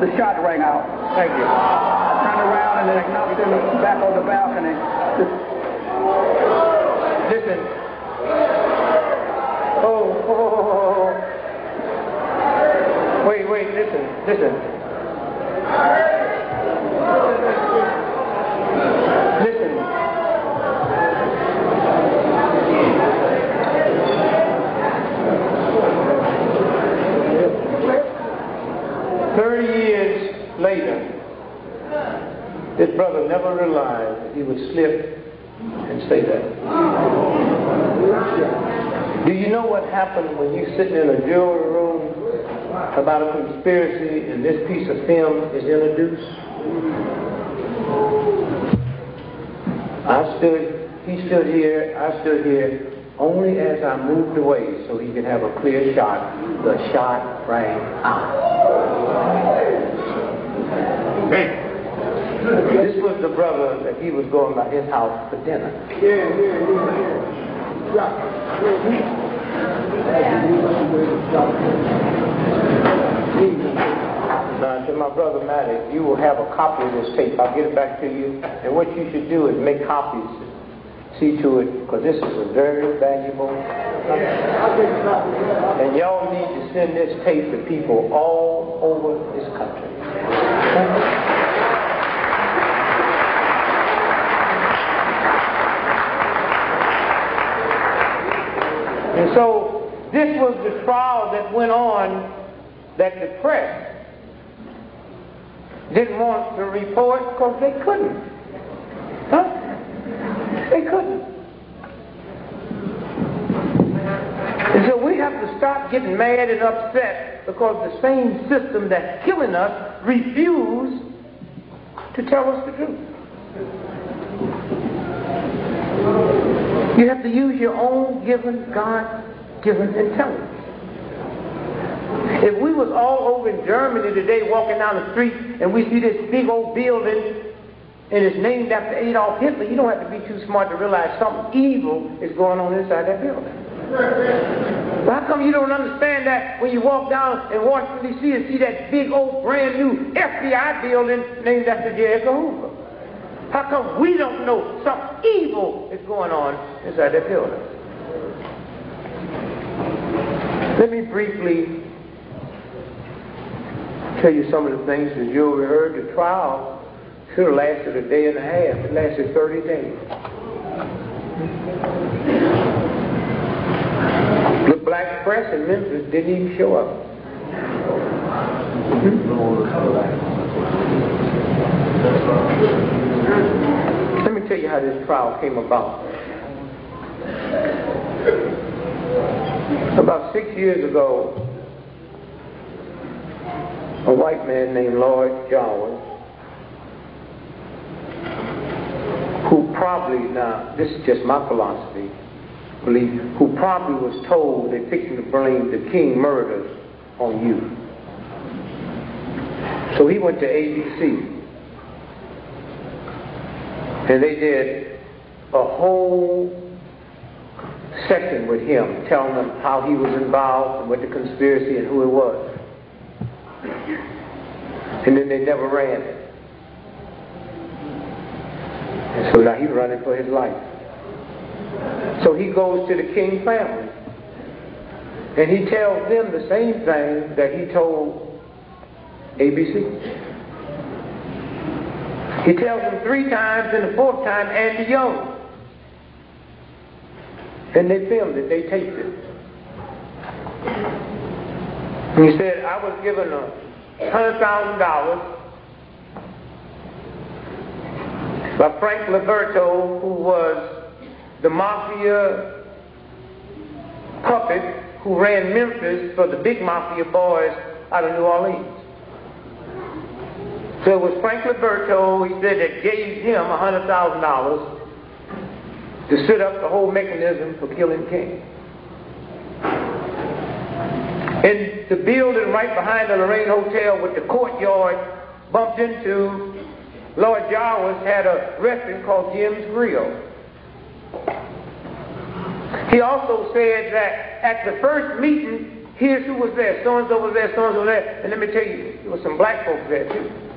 Speaker 19: the shot rang out.
Speaker 8: Thank you.
Speaker 19: I turned around and they knocked him back on the balcony. Just
Speaker 8: Listen. Oh oh, oh, oh, oh, oh. Wait, wait, listen, listen. Listen. Thirty years later, this brother never realized he would slip and say that. Do you know what happened when you're sitting in a jury room about a conspiracy and this piece of film is introduced? I stood, he stood here, I stood here, only as I moved away so he could have a clear shot, the shot rang out. Hey. This was the brother that he was going by his house for dinner. Now, to my brother Maddox, you will have a copy of this tape. I'll get it back to you. And what you should do is make copies. See to it, because this is a very valuable. And y'all need to send this tape to people all over this country. And so this was the trial that went on that the press didn't want to report because they couldn't. They couldn't. And so we have to stop getting mad and upset because the same system that's killing us refuse to tell us the truth. You have to use your own given, God-given intelligence. If we was all over in Germany today walking down the street and we see this big old building and it's named after Adolf Hitler, you don't have to be too smart to realize something evil is going on inside that building. How come you don't understand that when you walk down in Washington, D.C. and see that big old brand new FBI building named after J. Edgar Hoover? How come we don't know something evil is going on inside that building? Let me briefly tell you some of the things that you heard. The trial should have lasted a day and a half. It lasted 30 days. The black press in Memphis didn't even show up. Let me tell you how this trial came about. About six years ago, a white man named Loyd Jowers, who probably, now, this is just my philosophy, believe, who probably was told they're fixing to blame the King murders on you. So he went to ABC. And they did a whole section with him, telling them how he was involved and what the conspiracy and who it was. And then they never ran it. So now he's running for his life. So he goes to the king family. And he tells them the same thing that he told ABC. He tells them three times, and the fourth time, Andy Young. And they filmed it, they taped it. And he said, I was given a $100,000 by Frank Liberto, who was the mafia puppet who ran Memphis for the big mafia boys out of New Orleans.
Speaker 20: So it was Frank Liberto, he said, that gave him $100,000 to set up the whole mechanism for killing King. And the building right behind the Lorraine Hotel with the courtyard bumped into Loyd Jowers had a restaurant called Jim's Grill. He also said that at the first meeting, here's who was there, so and so was there, so and so was there, and let me tell you, there was some black folks there too.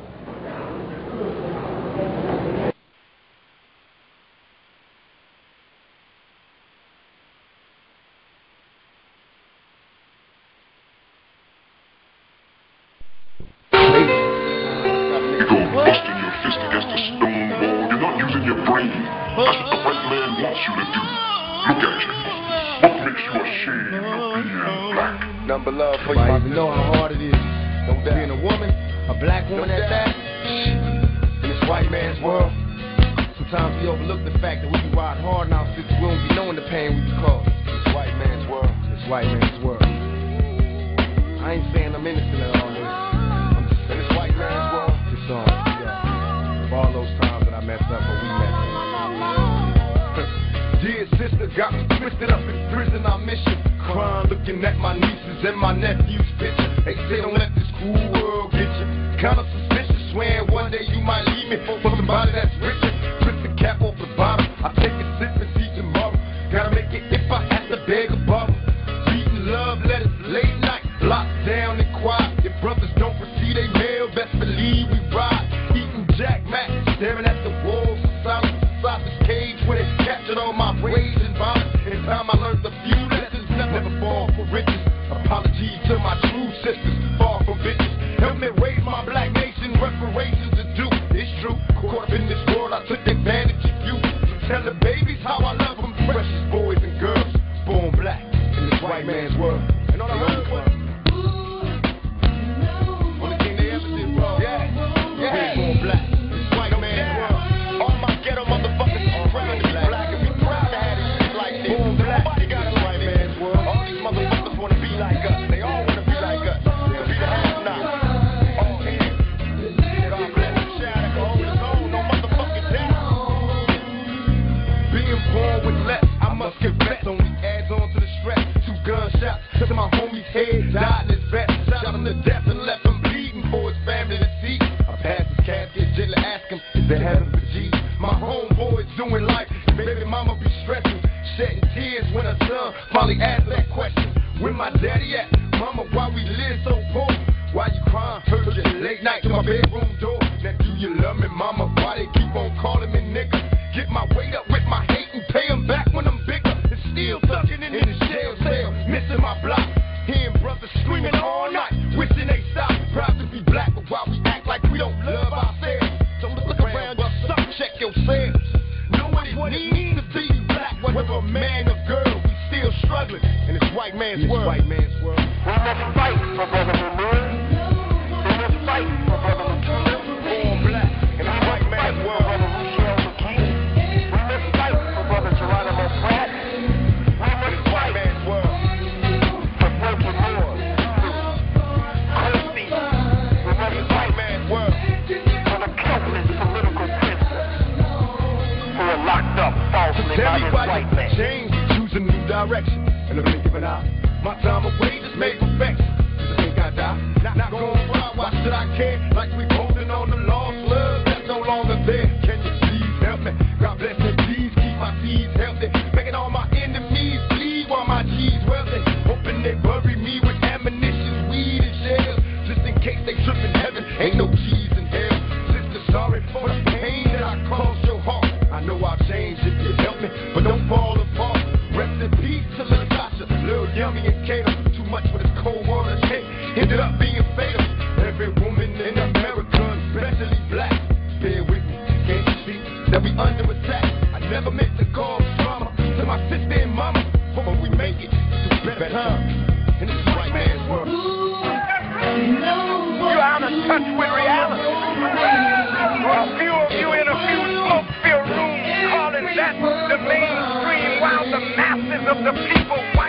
Speaker 18: I'm giving up. My time away just made perfection. Just think I die. Not, not gonna cry. Why should I care? Like we holding on the lost love that's no longer there. Can you please help me? God bless me, please keep my seeds healthy. Making all my enemies bleed while my cheese wealthy. Hoping they bury me with ammunition, weed, and shells. Just in case they
Speaker 20: tripping. touch with reality. A few of you in a few smoke-filled rooms calling that the mainstream while the masses of the people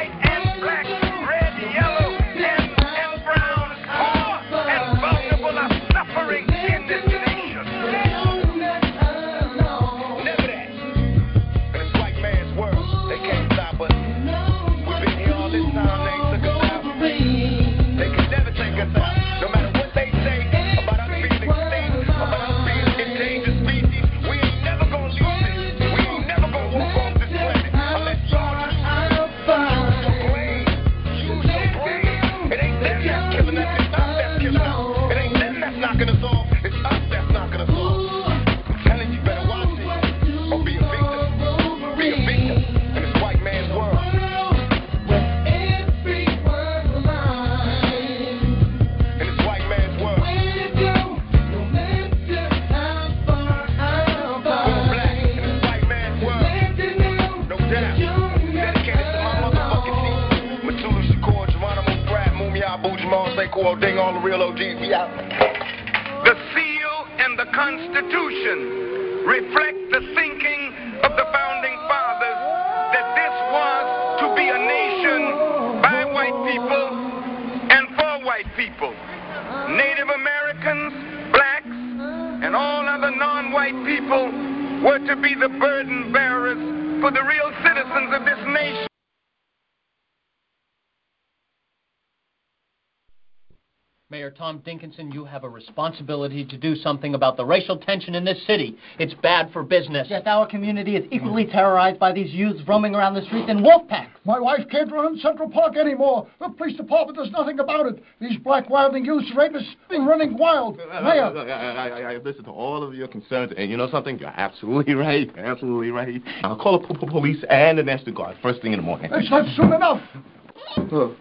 Speaker 21: Tom Dinkinson, you have a responsibility to do something about the racial tension in this city. It's bad for business.
Speaker 22: Yet our community is equally terrorized by these youths roaming around the streets in wolf packs.
Speaker 23: My wife can't run in Central Park anymore. The police department does nothing about it. These black wilding youths, rapists, are running wild. Mayor.
Speaker 24: I, I, I, I listen to all of your concerns, and you know something? You're absolutely right. Absolutely right. I'll call the p- p- police and the National Guard first thing in the morning.
Speaker 23: It's not soon enough.
Speaker 25: To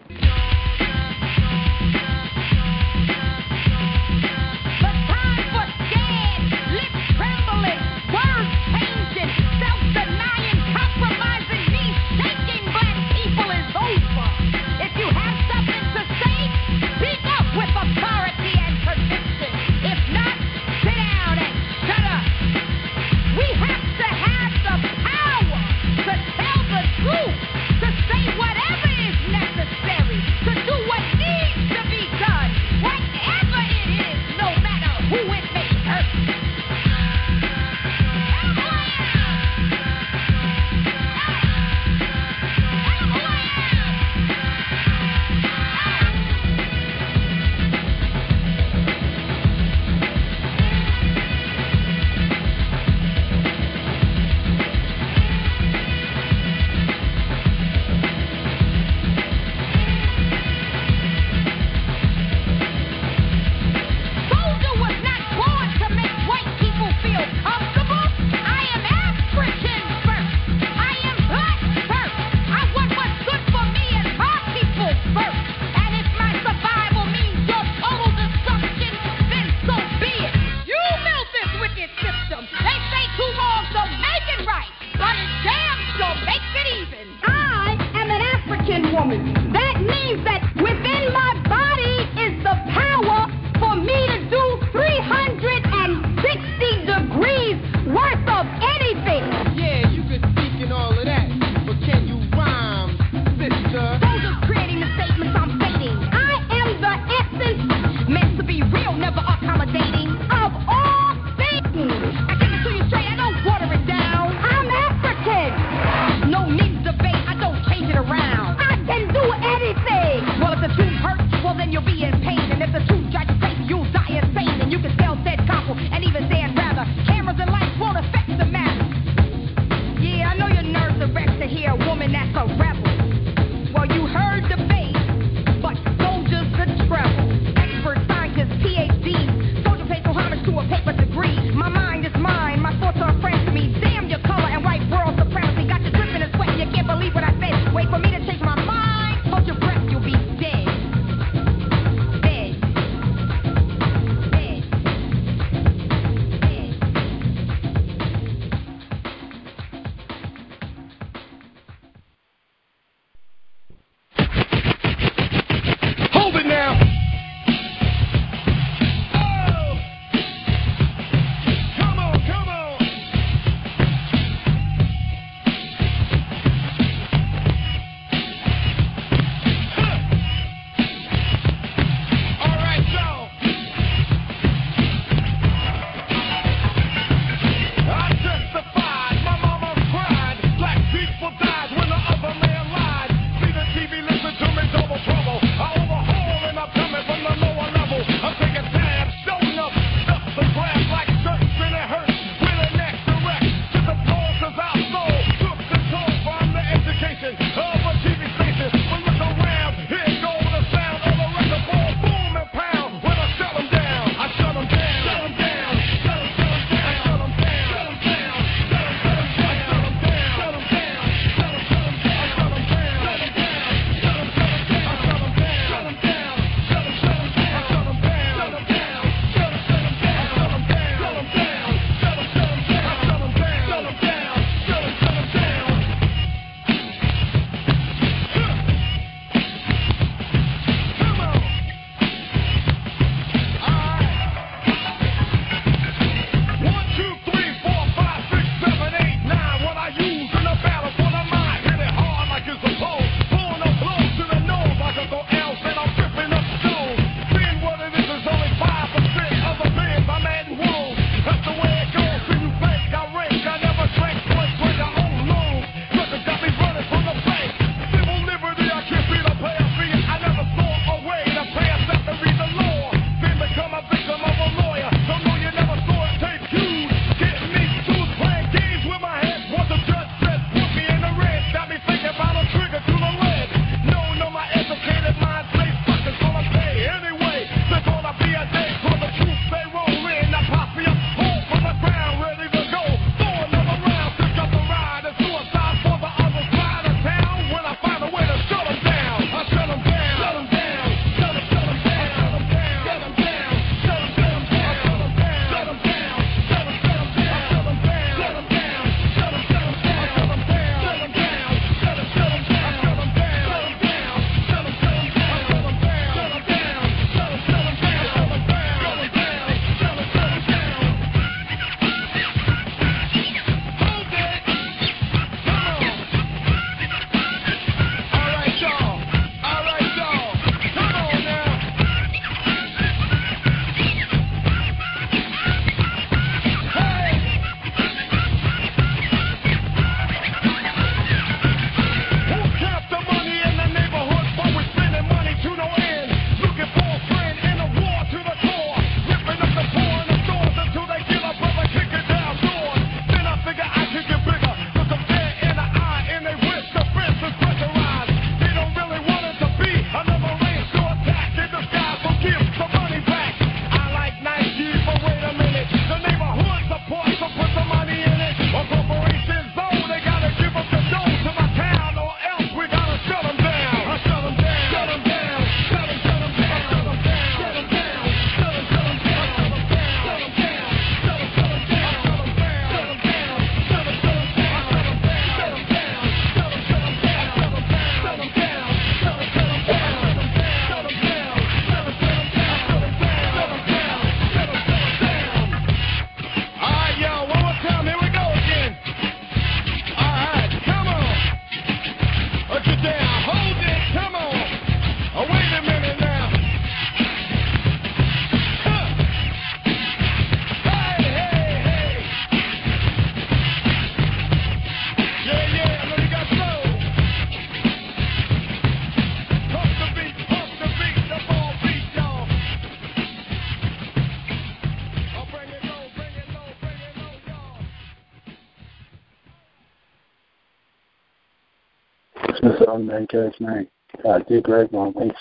Speaker 7: Mr. Automatic Charismatic, uh, Dick Gregory thanks,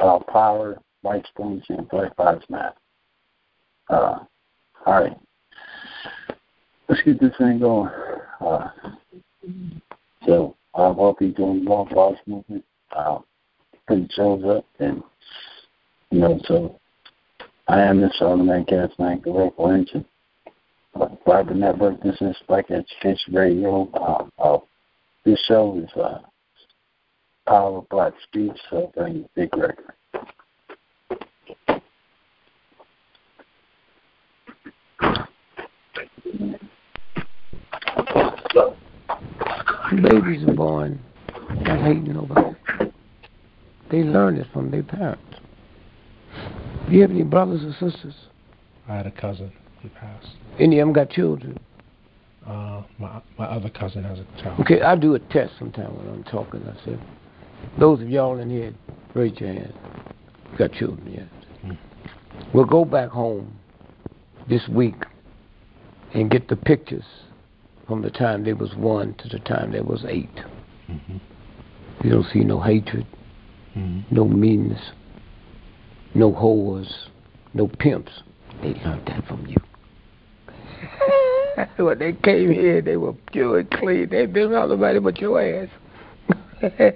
Speaker 7: uh, Power, White Spoons, and Black Lives Matter. Uh, all right. Let's get this thing going. Uh, so, I hope you're doing the Long Boss movement. Uh, putting shows up, and, you know, so I am Mr. Automatic Charismatic, the local engine. Uh, Viper Network, this is Black Education Radio. Uh, uh, this show is uh, Power of Black Speech, so bring Big Record.
Speaker 8: Babies are born not hating nobody. They learn it from their parents. Do you have any brothers or sisters?
Speaker 26: I had a cousin. He passed.
Speaker 8: Any of them got children?
Speaker 26: Uh, my my other cousin has a child.
Speaker 8: Okay, I do a test sometime when I'm talking. I said, those of y'all in here, raise your hand. Got children yet?
Speaker 26: Mm.
Speaker 8: We'll go back home this week and get the pictures from the time they was one to the time they was 8
Speaker 26: Mm-hmm.
Speaker 8: You don't see no hatred,
Speaker 26: Mm-hmm.
Speaker 8: no meanness, no whores, no pimps. They learned that from you. when they came here, they were pure and clean. They been around nobody but your ass.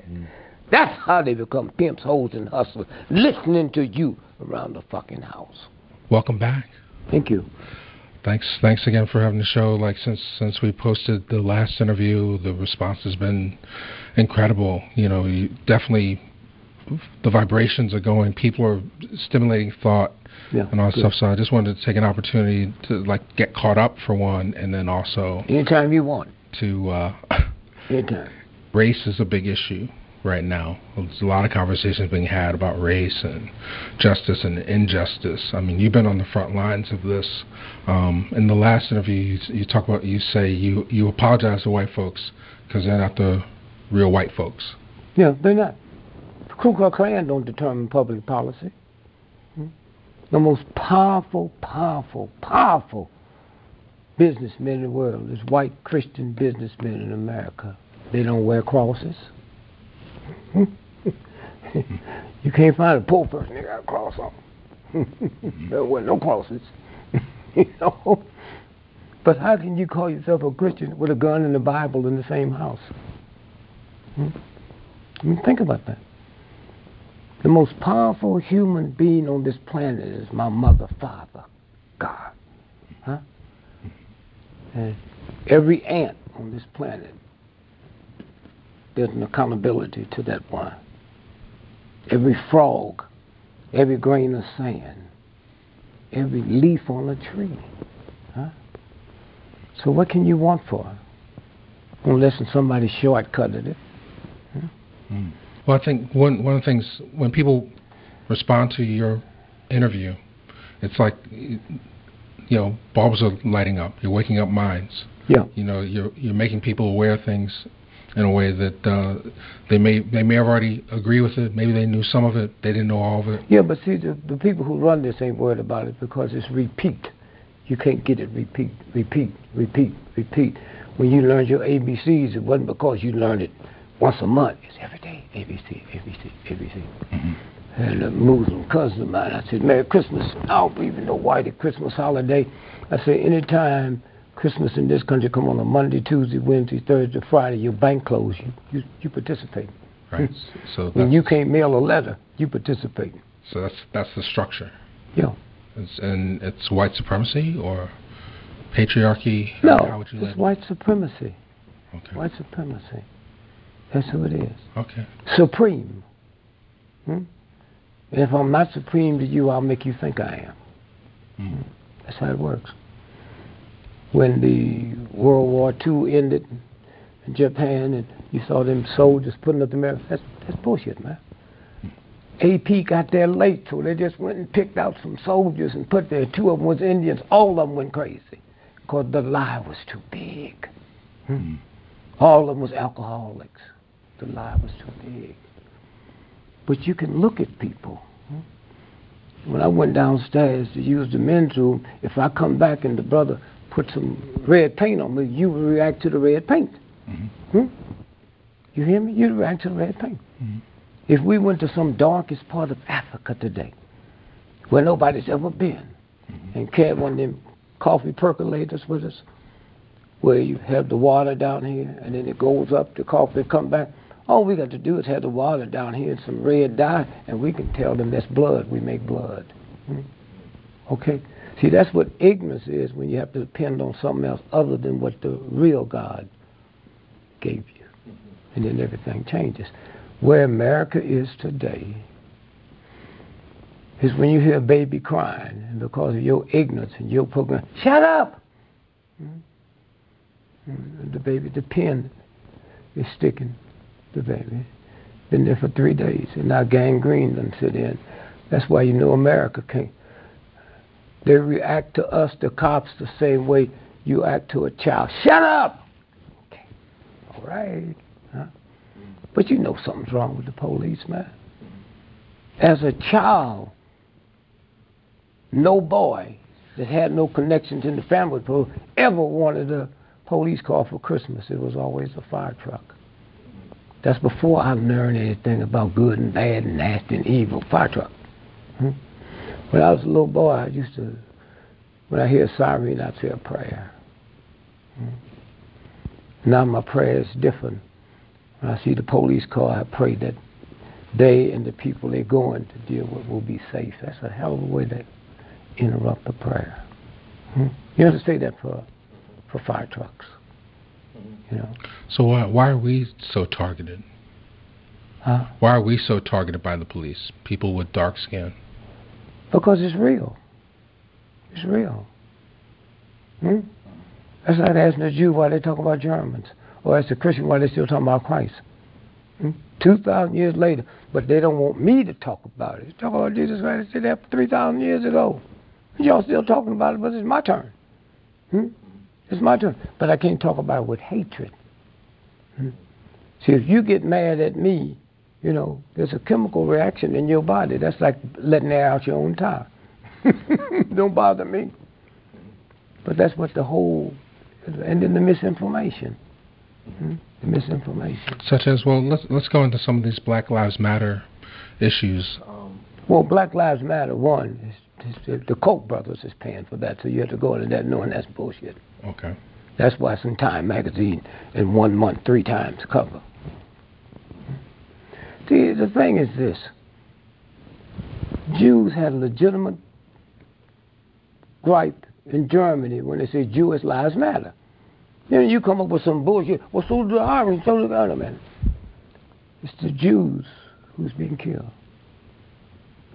Speaker 8: That's how they become pimps, hoes, and hustlers, listening to you around the fucking house.
Speaker 26: Welcome back.
Speaker 8: Thank you.
Speaker 26: Thanks, thanks again for having the show. Like since since we posted the last interview, the response has been incredible. You know, you definitely the vibrations are going. People are stimulating thought
Speaker 8: Yeah,
Speaker 26: and all that stuff. So I just wanted to take an opportunity to like get caught up for one, and then also
Speaker 8: Anytime you want.
Speaker 26: to uh,
Speaker 8: Anytime.
Speaker 26: race is a big issue right now. There's a lot of conversations being had about race and justice and injustice. I mean, you've been on the front lines of this. Um, in the last interview, you, you talk about you say you you apologize to white folks because they're not the real white folks.
Speaker 8: Yeah, they're not. The Ku Klux Klan don't determine public policy. The most powerful, powerful, powerful businessmen in the world is white Christian businessmen in America. They don't wear crosses. you can't find a poor person that got a cross on. they don't no crosses. you know? But how can you call yourself a Christian with a gun and a Bible in the same house? Hmm? I mean, think about that. The most powerful human being on this planet is my mother, father, God. Huh? And every ant on this planet, there's an accountability to that one. Every frog, every grain of sand, every leaf on a tree. Huh? So what can you want for? Unless somebody shortcutted it. Hmm.
Speaker 26: Well, I think one one of the things when people respond to your interview, it's like you know bulbs are lighting up. You're waking up minds.
Speaker 8: Yeah.
Speaker 26: You know, you're you're making people aware of things in a way that uh, they may they may have already agreed with it. Maybe they knew some of it. They didn't know all of it.
Speaker 8: Yeah, but see, the, the people who run this ain't worried about it because it's repeat. You can't get it repeat, repeat, repeat, repeat. When you learned your ABCs, it wasn't because you learned it once a month. It's every day, ABC, ABC, ABC. And a Muslim cousin of mine, I said, Merry Christmas. I don't believe in no white Christmas holiday. I said, anytime Christmas in this country come on a Monday, Tuesday, Wednesday, Thursday, Friday, your bank closed, you, you, you participate.
Speaker 26: Right. So
Speaker 8: When you can't mail a letter, you participate.
Speaker 26: so that's that's the structure.
Speaker 8: Yeah.
Speaker 26: It's, and it's white supremacy or patriarchy.
Speaker 8: No,
Speaker 26: How
Speaker 8: it's white supremacy.
Speaker 26: Okay.
Speaker 8: White supremacy. That's who it is.
Speaker 26: Okay.
Speaker 8: Supreme. Hmm? And if I'm not supreme to you, I'll make you think I am.
Speaker 26: Hmm.
Speaker 8: That's how it works. When the World War II ended in Japan and you saw them soldiers putting up the America, that's, that's bullshit, man. AP got there late, so they just went and picked out some soldiers and put there. Two of them was Indians. All of them went crazy because the lie was too big. Hmm. All of them was alcoholics. The lie was too big. But you can look at people. hmm? When I went downstairs to use the men's room, if I come back and the brother put some red paint on me, you would react to the red paint. Hmm? You hear me? You'd react to the red paint. If we went to some darkest part of Africa today, where nobody's ever been, and carried one of them coffee percolators with us, where you have the water down here, and then it goes up, the coffee come back. All we got to do is have the water down here and some red dye, and we can tell them that's blood. We make blood. Hmm? Okay? See, that's what ignorance is when you have to depend on something else other than what the real God gave you. Mm-hmm. And then everything changes. Where America is today is when you hear a baby crying, and because of your ignorance and your program, shut up! And the baby, the pin is sticking the baby. Been there for three days, and now gangrene done sit in. That's why you know America can't. They react to us, the cops, the same way you act to a child. Shut up! Okay. All right. Huh? But you know something's wrong with the police, man. As a child, no boy that had no connections in the family pool ever wanted a police car for Christmas. It was always a fire truck. That's before I learned anything about good and bad and nasty and evil. Fire truck. When I was a little boy, I used to, when I hear a siren, I'd say a prayer. Hmm? Now my prayer is different. When I see the police car, I pray that they and the people they're going to deal with will be safe. That's a hell of a way to interrupt the prayer. Hmm? You have to say that for for fire trucks. You know.
Speaker 26: So why why are we so targeted?
Speaker 8: Huh?
Speaker 26: Why are we so targeted by the police? People with dark skin.
Speaker 8: Because it's real. It's real. Hmm? That's like asking a Jew why they talk about Germans, or as a Christian why they still talking about Christ. Hmm? Two thousand years later, but they don't want me to talk about it. Talk about Jesus Christ. They said that three thousand years ago. Y'all still talking about it, but it's my turn. Hmm? It's my turn. But I can't talk about it with hatred. Hmm? See, if you get mad at me, you know, there's a chemical reaction in your body. That's like letting air out your own tire. Don't bother me. But that's what the whole, and then the misinformation. Hmm? The misinformation.
Speaker 26: Such as well, let's let's go into some of these Black Lives Matter issues.
Speaker 8: Well, Black Lives Matter, one, is, is, the Koch brothers is paying for that, so you have to go into that knowing that's bullshit.
Speaker 26: Okay.
Speaker 8: That's why it's in Time magazine in one month, three times cover. See, the thing is this Jews had a legitimate gripe in Germany when they say Jewish lives matter. Then you come up with some bullshit. Well, so do the Irish, so do the other men. It's the Jews who's being killed.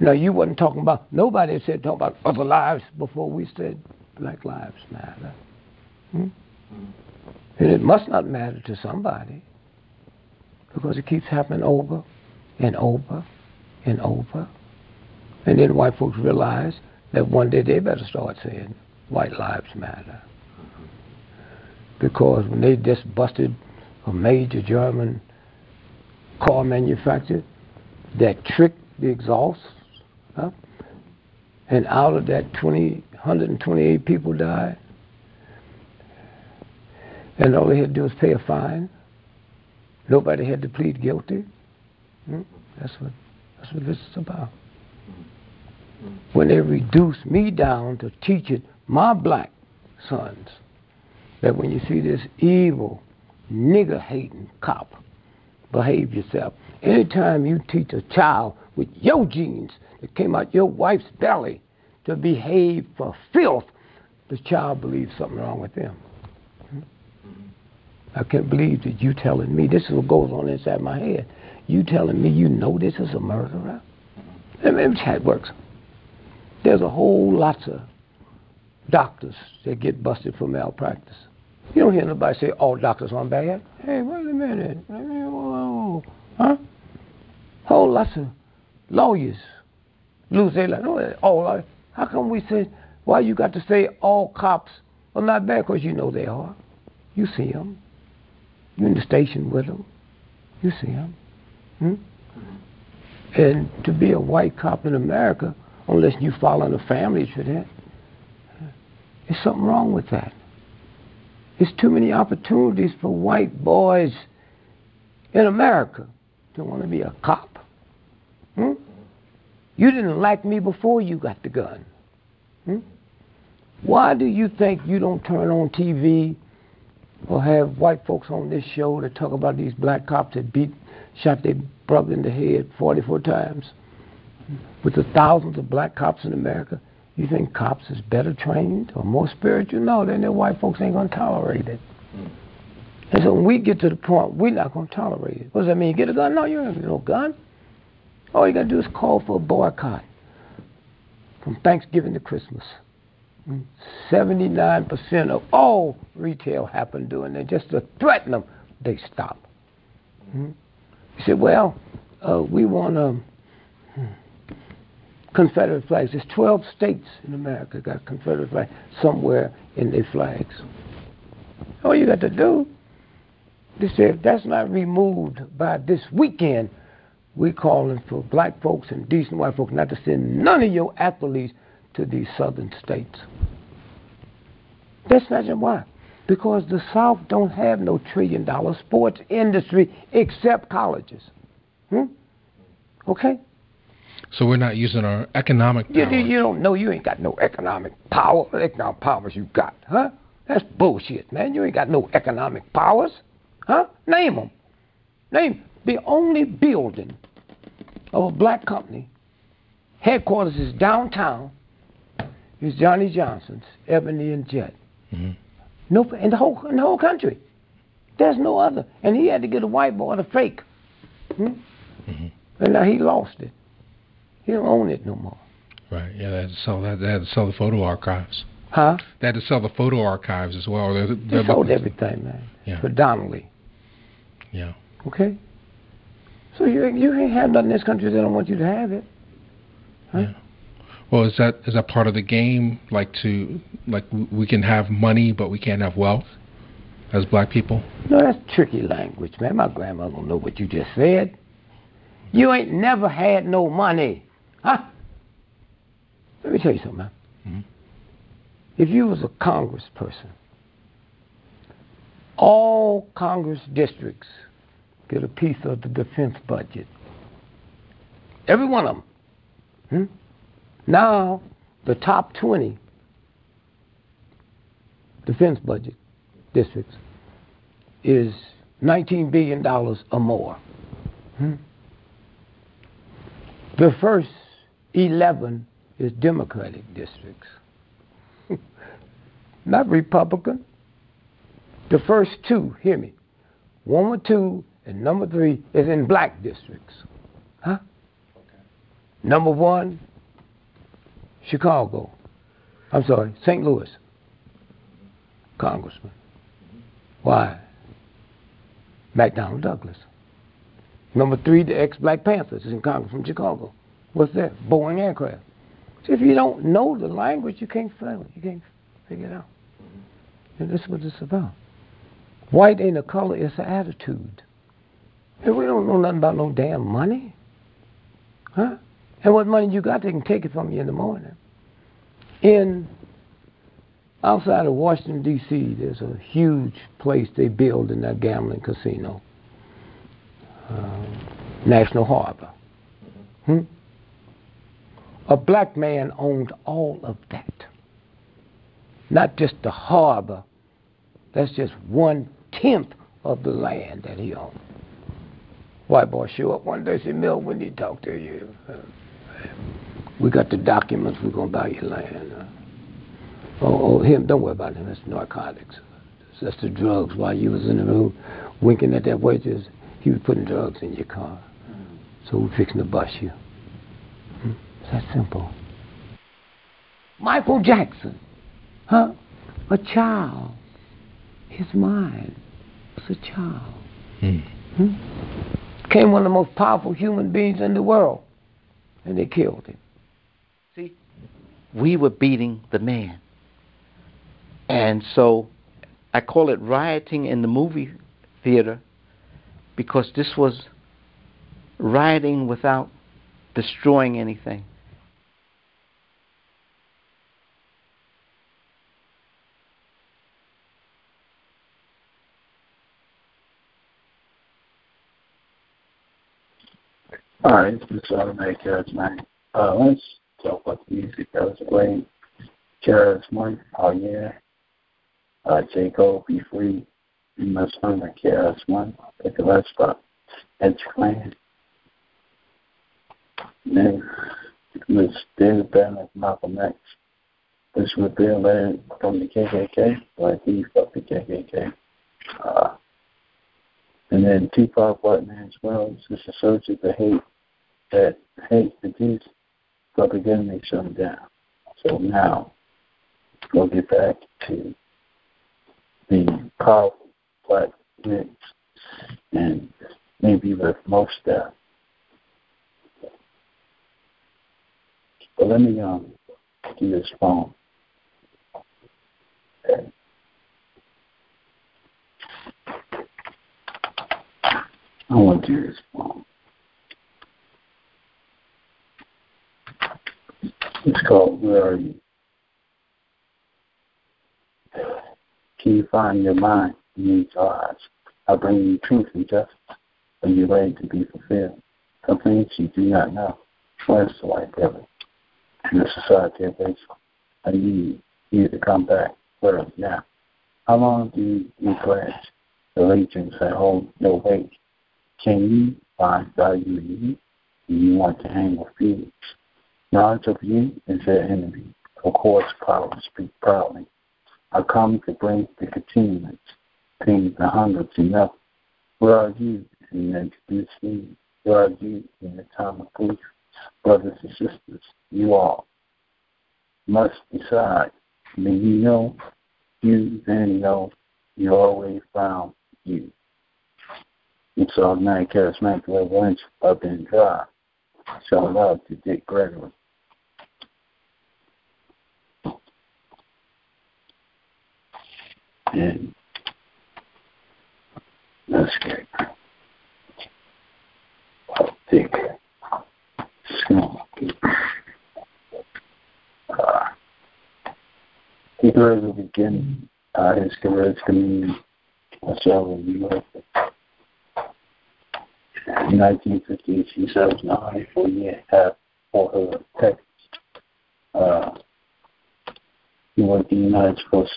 Speaker 8: Now, you wasn't talking about, nobody said talking about other lives before we said Black Lives Matter. Hmm? And it must not matter to somebody because it keeps happening over and over and over. And then white folks realize that one day they better start saying white lives matter. Because when they just busted a major German car manufacturer that tricked the exhaust, and out of that 20, 128 people died, and all they had to do was pay a fine. Nobody had to plead guilty. Hmm? That's what that's what this is about. When they reduced me down to teaching my black sons that when you see this evil, nigger hating cop, behave yourself. Anytime you teach a child with your genes that came out your wife's belly to behave for filth, the child believes something wrong with them. I can't believe that you telling me this is what goes on inside my head. You telling me you know this is a murderer? Me how it works. There's a whole lots of doctors that get busted for malpractice. You don't hear nobody say all doctors are bad. Hey, wait a minute. Huh? Whole lots of lawyers lose their life. No, all. How come we say why you got to say all cops are not bad? Because you know they are. You see them. You're in the station with them. You see them. Hmm? And to be a white cop in America, unless you follow the family for that, there's something wrong with that. There's too many opportunities for white boys in America to want to be a cop. Hmm? You didn't like me before you got the gun. Hmm? Why do you think you don't turn on TV or have white folks on this show to talk about these black cops that beat, shot their brother in the head 44 times? With the thousands of black cops in America, you think cops is better trained or more spiritual? No, then the white folks ain't going to tolerate it. And so when we get to the point, we're not going to tolerate it. What does that mean? Get a gun? No, you don't get no gun. All you got to do is call for a boycott from Thanksgiving to Christmas. 79% of all retail happened doing that. Just to threaten them, they stop. Hmm? You said, well, uh, we want um, Confederate flags. There's 12 states in America got Confederate flags somewhere in their flags. All you got to do, they said, if that's not removed by this weekend, we're calling for black folks and decent white folks not to send none of your athletes to these southern states. That's not why. Because the South don't have no trillion dollar sports industry except colleges. Hmm? Okay?
Speaker 26: So we're not using our economic power.
Speaker 8: you, you don't know you ain't got no economic power. Economic powers you got, huh? That's bullshit, man. You ain't got no economic powers, huh? Name them. Name the only building of a black company. Headquarters is downtown. Is Johnny Johnson's Ebony and Jet.
Speaker 26: Mm-hmm.
Speaker 8: No, in the whole in the whole country. There's no other, and he had to get a white boy to fake. Hmm?
Speaker 26: Mm-hmm.
Speaker 8: And now he lost it. He don't own it no more.
Speaker 26: Right. Yeah, they had to sell that. They had to sell the photo archives.
Speaker 8: Huh?
Speaker 26: They had to sell the photo archives as well. They're,
Speaker 8: They
Speaker 26: they're
Speaker 8: sold everything, man.
Speaker 26: Yeah.
Speaker 8: Predominantly.
Speaker 26: Yeah.
Speaker 8: Okay? So you you ain't have nothing in this country they don't want you to have it. Huh?
Speaker 26: Well, is that is that part of the game? Like to like we can have money, but we can't have wealth as black people.
Speaker 8: No, that's tricky language, man. My grandma don't know what you just said. You ain't never had no money. Huh? Let me tell you something, man.
Speaker 26: Mhm.
Speaker 8: If you was a congressperson, all Congress districts get a piece of the defense budget. Every one of them. Hmm? Now, the top 20 defense budget districts is $19 billion or more. Hmm? The first 11 is Democratic districts, not Republican. The first two, hear me, one or two, and number three is in black districts. Huh? Number one, Chicago. I'm sorry, St. Louis. Congressman. Why? McDonnell Douglas. Number three, the ex-Black Panthers is in Congress from Chicago. What's that? Boeing aircraft. If you don't know the language, you can't figure it. You can't figure it out. And that's what it's about. White ain't a color; it's an attitude. And we don't know nothing about no damn money, huh? And what money you got, they can take it from you in the morning. In outside of Washington D.C., there's a huge place they build in that gambling casino, uh, National Harbor. Hmm? A black man owned all of that. Not just the harbor. That's just one tenth of the land that he owned. White boy show up one day, say, Mill, when to talk to you. We got the documents, we're going to buy your land. Oh, oh, him, don't worry about him, that's narcotics. That's the drugs. While you was in the room winking at that waitress, he was putting drugs in your car. So we're fixing to bust you. Hmm? It's that simple. Michael Jackson, huh? A child. His mind was a child. Hmm? Became one of the most powerful human beings in the world, and they killed him.
Speaker 27: See, we were beating the man. And so I call it rioting in the movie theater because this was rioting without destroying anything.
Speaker 7: All right, this is Automatic Charismatic. Uh, let's talk about the music that was played. Charismatic, oh yeah. Uh, J. Be Free. You must hunger, Charismatic. Take a last spot. X Clan. Then Miss David Banner, Malcolm X. This would be a letter from the KKK, like he fucked the KKK. Uh, and then Tupac White Man's Wells, this is of the hate that hate the Jews propaganda shut them down. So now we'll get back to the powerful black mix and maybe with most stuff. But let me um do this phone. I want to do this phone. Called Where Are You? Can you find your mind in these eyes? I bring you truth and justice. Are you ready to be fulfilled? Some things you do not know. Where's the white devil? In the society of Israel. I need you to come back. Where is now? How long do you pledge allegiance that hold no weight? Can you find value in you? Do you want to hang with Felix? Knowledge of you is their enemy. Of course, to speak proudly. I come to bring the continuance, things the hundreds enough. Where are you in the introduce me? Where are you in the time of grief? Brothers and sisters, you all must decide. May you know, you then know you always found you. It's automatic charismatic reverence up and dry. Shout love to Dick Gregory. And let's get Dick uh, he at the beginning. Uh, his as comedian was in New York. In 1958, she served in the Army for a a half for her Texas. Uh, he worked in the United Forces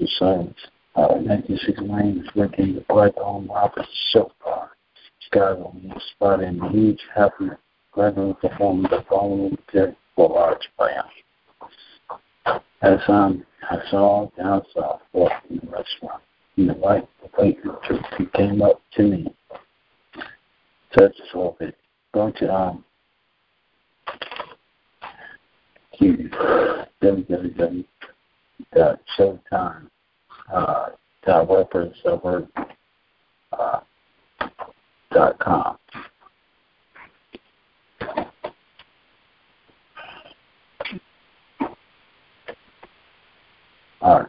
Speaker 7: of Science. Uh, in 1969, he was working the Black Home Office Show Bar. Chicago, was spotted in a Hugh Hefner Gregory performed the following day for large band. As um, I saw down south walking in the restaurant, in the light, the plate he came up to me touch us a little bit. Go to um, www.showtime uh, dot wordpress uh, dot com. All right.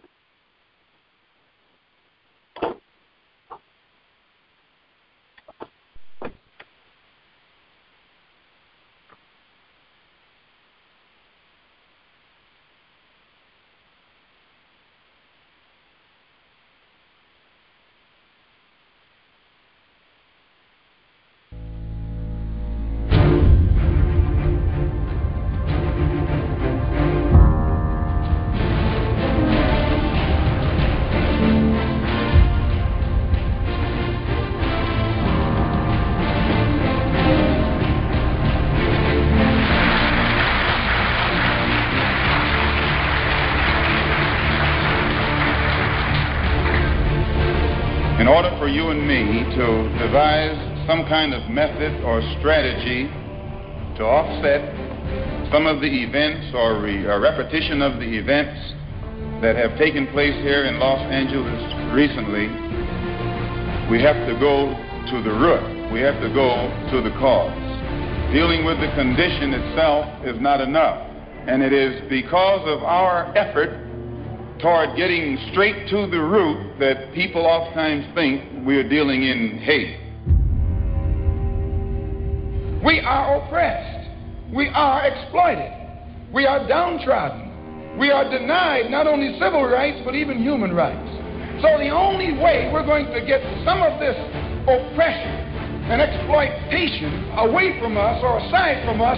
Speaker 2: Devise some kind of method or strategy to offset some of the events or re- a repetition of the events that have taken place here in Los Angeles recently, we have to go to the root. We have to go to the cause. Dealing with the condition itself is not enough. And it is because of our effort toward getting straight to the root that people oftentimes think we're dealing in hate.
Speaker 3: We are oppressed. We are exploited. We are downtrodden. We are denied not only civil rights, but even human rights. So the only way we're going to get some of this oppression and exploitation away from us or aside from us.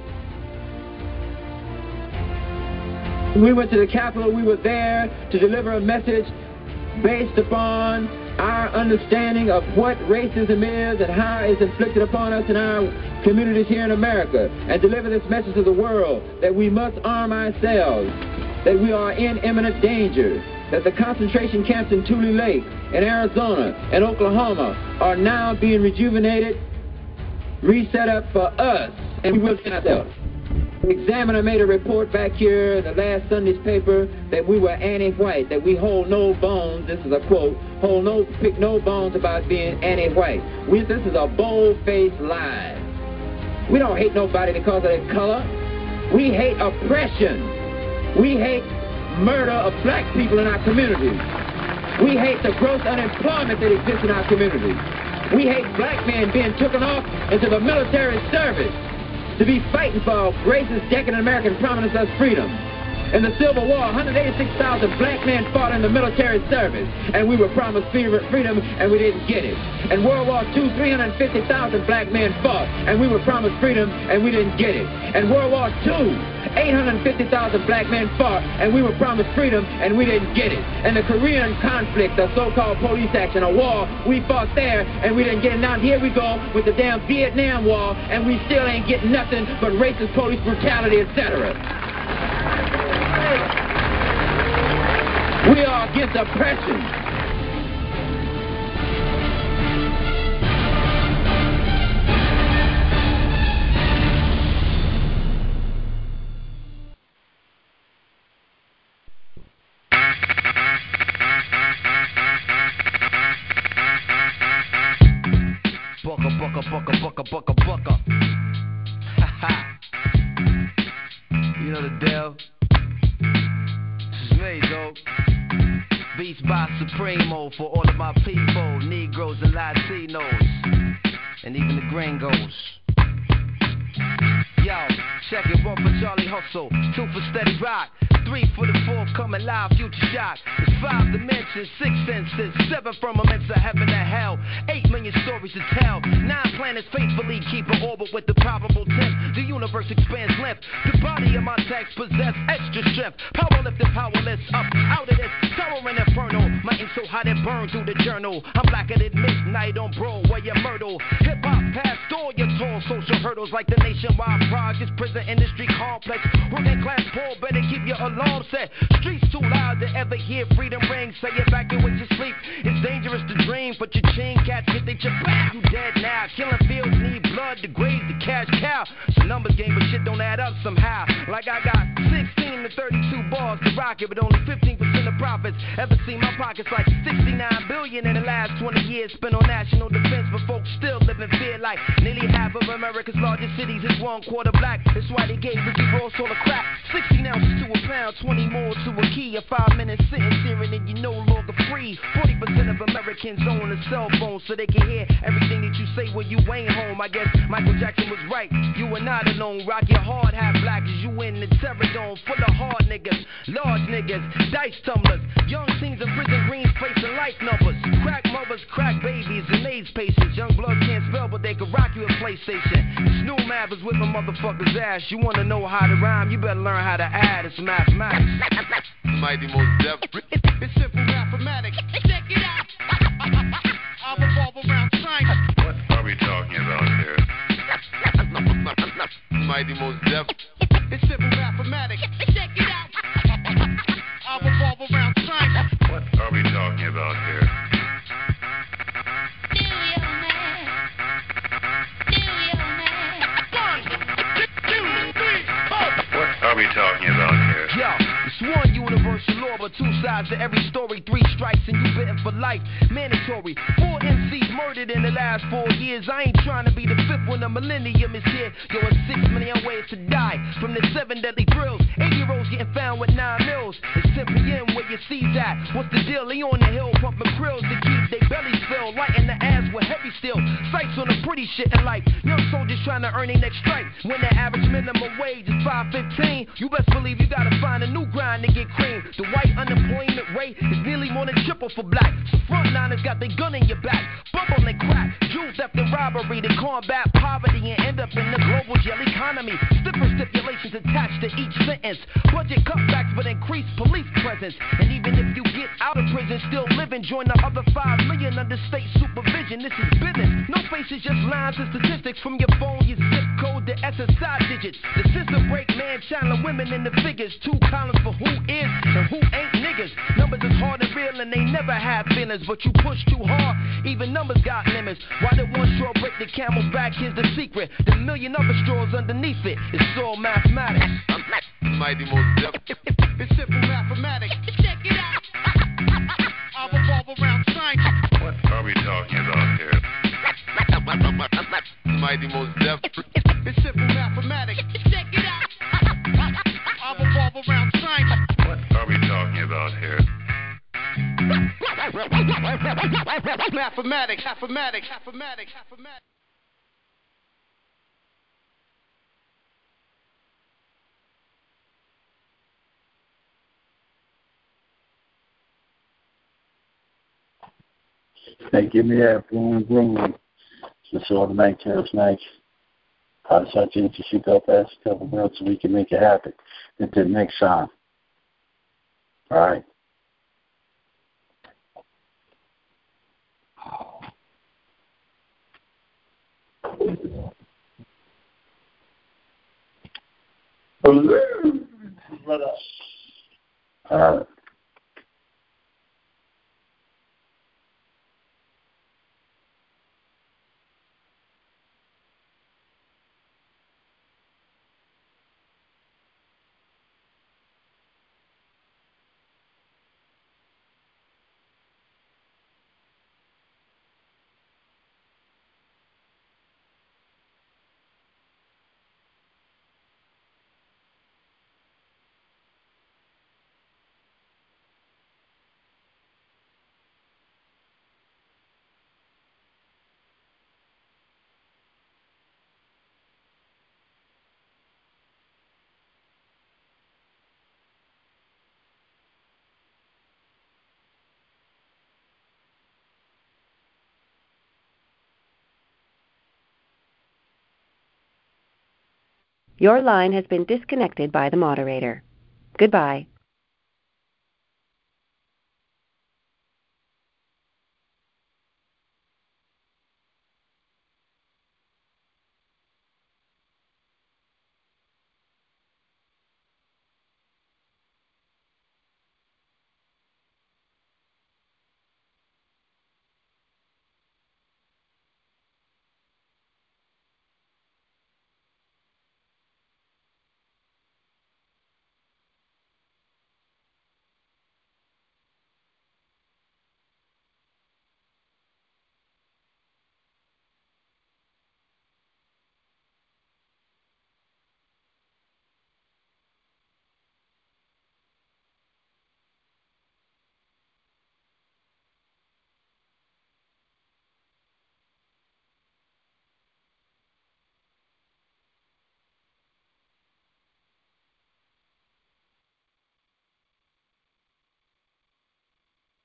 Speaker 4: We went to the Capitol, we were there to deliver a message based upon our understanding of what racism is and how it's inflicted upon us in our communities here in America, and deliver this message to the world that we must arm ourselves, that we are in imminent danger, that the concentration camps in Tule Lake, in Arizona, and Oklahoma are now being rejuvenated, reset up for us, and we will ourselves. The examiner made a report back here the last Sunday's paper that we were anti-white, that we hold no bones, this is a quote, hold no, pick no bones about being anti-white. We, this is a bold-faced lie. We don't hate nobody because of their color. We hate oppression. We hate murder of black people in our communities. We hate the gross unemployment that exists in our communities. We hate black men being taken off into the military service to be fighting for racist, decadent American prominence as freedom. In the Civil War, 186,000 black men fought in the military service, and we were promised freedom, and we didn't get it. In World War II, 350,000 black men fought, and we were promised freedom, and we didn't get it. In World War II, 850,000 black men fought, and we were promised freedom, and we didn't get it. In the Korean conflict, the so-called police action, a war, we fought there, and we didn't get it. Now here we go with the damn Vietnam War, and we still ain't getting nothing but racist police brutality, etc. We are against oppression.
Speaker 28: Bucka, bucka, economy. Stiffer stipulations attached to each sentence. Budget cutbacks but increased police presence. And even if you get out of prison, still living, join the other 5 million under state supervision. This is business. No faces, just lines and statistics from your phone, your zip code, the SSI digits. The system break man, channeling women in the figures. Two columns for who is and who ain't niggas. Numbers is hard and real and they never have feelings, but you push too hard. Even numbers got limits. Why did one straw break the camel's back? Here's the secret. The million other straws underneath it. It's all mathematics.
Speaker 29: I'm Mighty Mos
Speaker 28: It's simple mathematics. Check it out. I revolve around science.
Speaker 29: What are we talking about here? Mighty Mos Def.
Speaker 28: It's simple mathematics. Check it out. I revolve around science.
Speaker 29: What are we talking about here?
Speaker 28: Mathematics, mathematics, mathematics, mathematics.
Speaker 7: Hey, give me that boom boom. Just automatic charismatic. How to such to shoot up ass a couple minutes so we can make it happen. Until next time. All right. All right.
Speaker 30: Your line has been disconnected by the moderator. Goodbye.